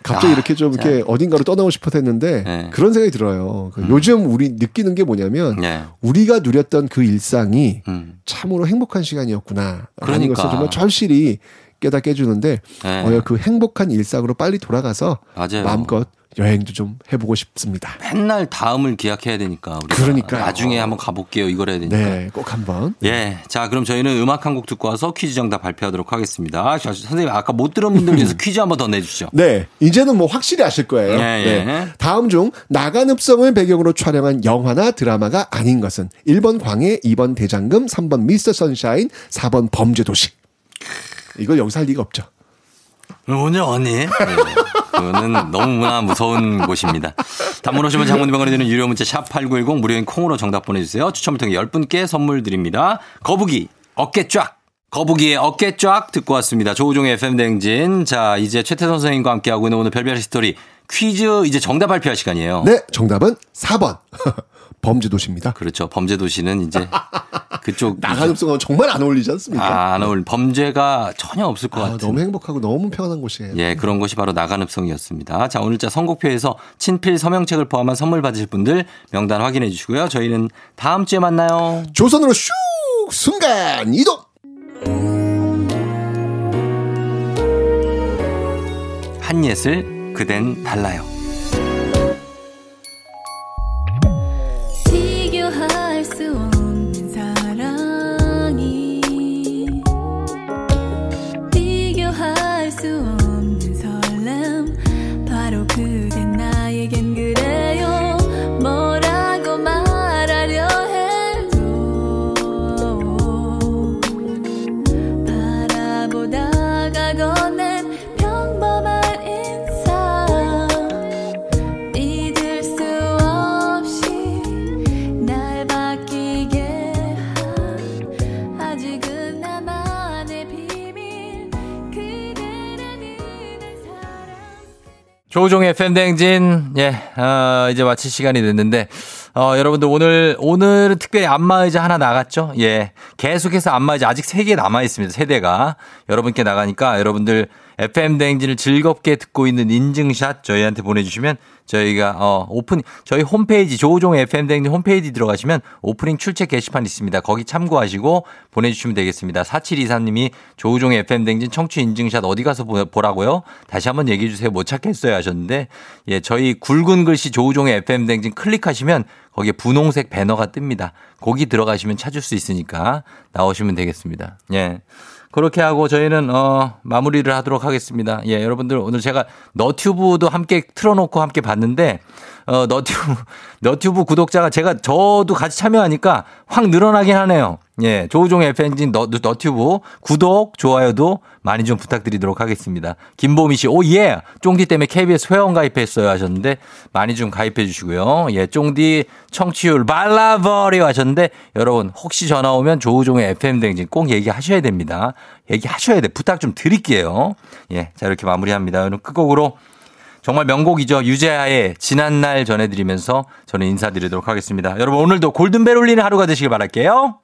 갑자기 아, 이렇게 좀. 이렇게 어딘가로 떠나고 싶어서 했는데 네. 그런 생각이 들어요. 그 요즘 우리 느끼는 게 뭐냐면 예. 우리가 누렸던 그 일상이 음. 참으로 행복한 시간이었구나. 라는 그러니까. 것을 정말 절실히 깨닫게 해주는데 네. 어, 그 행복한 일상으로 빨리 돌아가서 맞아요. 마음껏 여행도 좀 해보고 싶습니다. 맨날 다음을 기약해야 되니까 우리가 그러니까요. 나중에 한번 가볼게요. 이걸 해야 되니까. 네, 꼭 한번. 예. 자, 그럼 저희는 음악 한 곡 듣고 와서 퀴즈 정답 발표하도록 하겠습니다. 자, 선생님 아까 못 들은 분들 위해서 퀴즈 한번 더 내주시죠. 네, 이제는 뭐 확실히 아실 거예요. 예, 예. 네. 다음 중 나간 읍성을 배경으로 촬영한 영화나 드라마가 아닌 것은 1번 광해, 2번 대장금, 3번 미스터 선샤인, 4번 범죄도시. 이걸 여기서 할 리가 없죠. 뭐냐 언니? 네. 그거는 너무나 무서운 곳입니다. 단문 오시면 장문병원에 드는 유료 문자 샵 8910 무료인 콩으로 정답 보내주세요. 추첨을 통해 10분께 선물 드립니다. 거북이 어깨 쫙 거북이의 어깨 쫙 듣고 왔습니다. 조우종의 FM 대행진. 자 이제 최태성 선생님과 함께하고 있는 오늘 별별 history 퀴즈 이제 정답 발표할 시간이에요. 네, 정답은 4번. 범죄 도시입니다. 그렇죠. 범죄 도시는 이제 그쪽 낙안읍성은 정말 안 어울리지 않습니까? 아, 안 어울 범죄가 전혀 없을 것 아, 같은. 너무 행복하고 너무 편안한 곳이에요. 예, 그런 것이 바로 낙안읍성이었습니다. 자, 오늘자 선곡표에서 친필 서명책을 포함한 선물 받으실 분들 명단 확인해 주시고요. 저희는 다음 주에 만나요. 조선으로 슉 순간 이동. 한예슬 그댄 달라요. 조종의 팬댕진, 예, 어, 이제 마칠 시간이 됐는데, 어, 여러분들 오늘, 오늘은 특별히 안마의자 하나 나갔죠? 예. 계속해서 안마의자 아직 세 개 남아있습니다. 세대가. 여러분께 나가니까 여러분들 FM댕진을 즐겁게 듣고 있는 인증샷 저희한테 보내주시면 저희가, 어, 오픈, 저희 홈페이지, 조종 FM댕진 홈페이지 들어가시면 오프닝 출첵 게시판 있습니다. 거기 참고하시고 보내주시면 되겠습니다. 4723님이 조우종의 FM댕진 청취 인증샷 어디 가서 보- 보라고요? 다시 한번 얘기해 주세요. 못 찾겠어요 하셨는데, 예, 저희 굵은 글씨 조우종의 FM댕진 클릭하시면 거기에 분홍색 배너가 뜹니다. 거기 들어가시면 찾을 수 있으니까 나오시면 되겠습니다. 예. 그렇게 하고 저희는 어 마무리를 하도록 하겠습니다. 예, 여러분들 오늘 제가 너튜브도 함께 틀어놓고 함께 봤는데 어 너튜브 너튜브 구독자가 제가 저도 같이 참여하니까 확 늘어나긴 하네요. 예, 조우종 FN진 너, 너튜브 구독 좋아요도 많이 좀 부탁드리도록 하겠습니다. 김보미 씨, 오 예, 쫑디 때문에 KBS 회원 가입했어요 하셨는데 많이 좀 가입해 주시고요. 예, 쫑디 청취율 발라버려 하셨는데 여러분 혹시 전화 오면 조우종의 FM 댕진 꼭 얘기하셔야 됩니다. 얘기하셔야 돼. 부탁 좀 드릴게요. 예, 자 이렇게 마무리합니다. 오늘 끝곡으로 정말 명곡이죠. 유재하의 지난날 전해드리면서 저는 인사드리도록 하겠습니다. 여러분 오늘도 골든벨 울리는 하루가 되시길 바랄게요.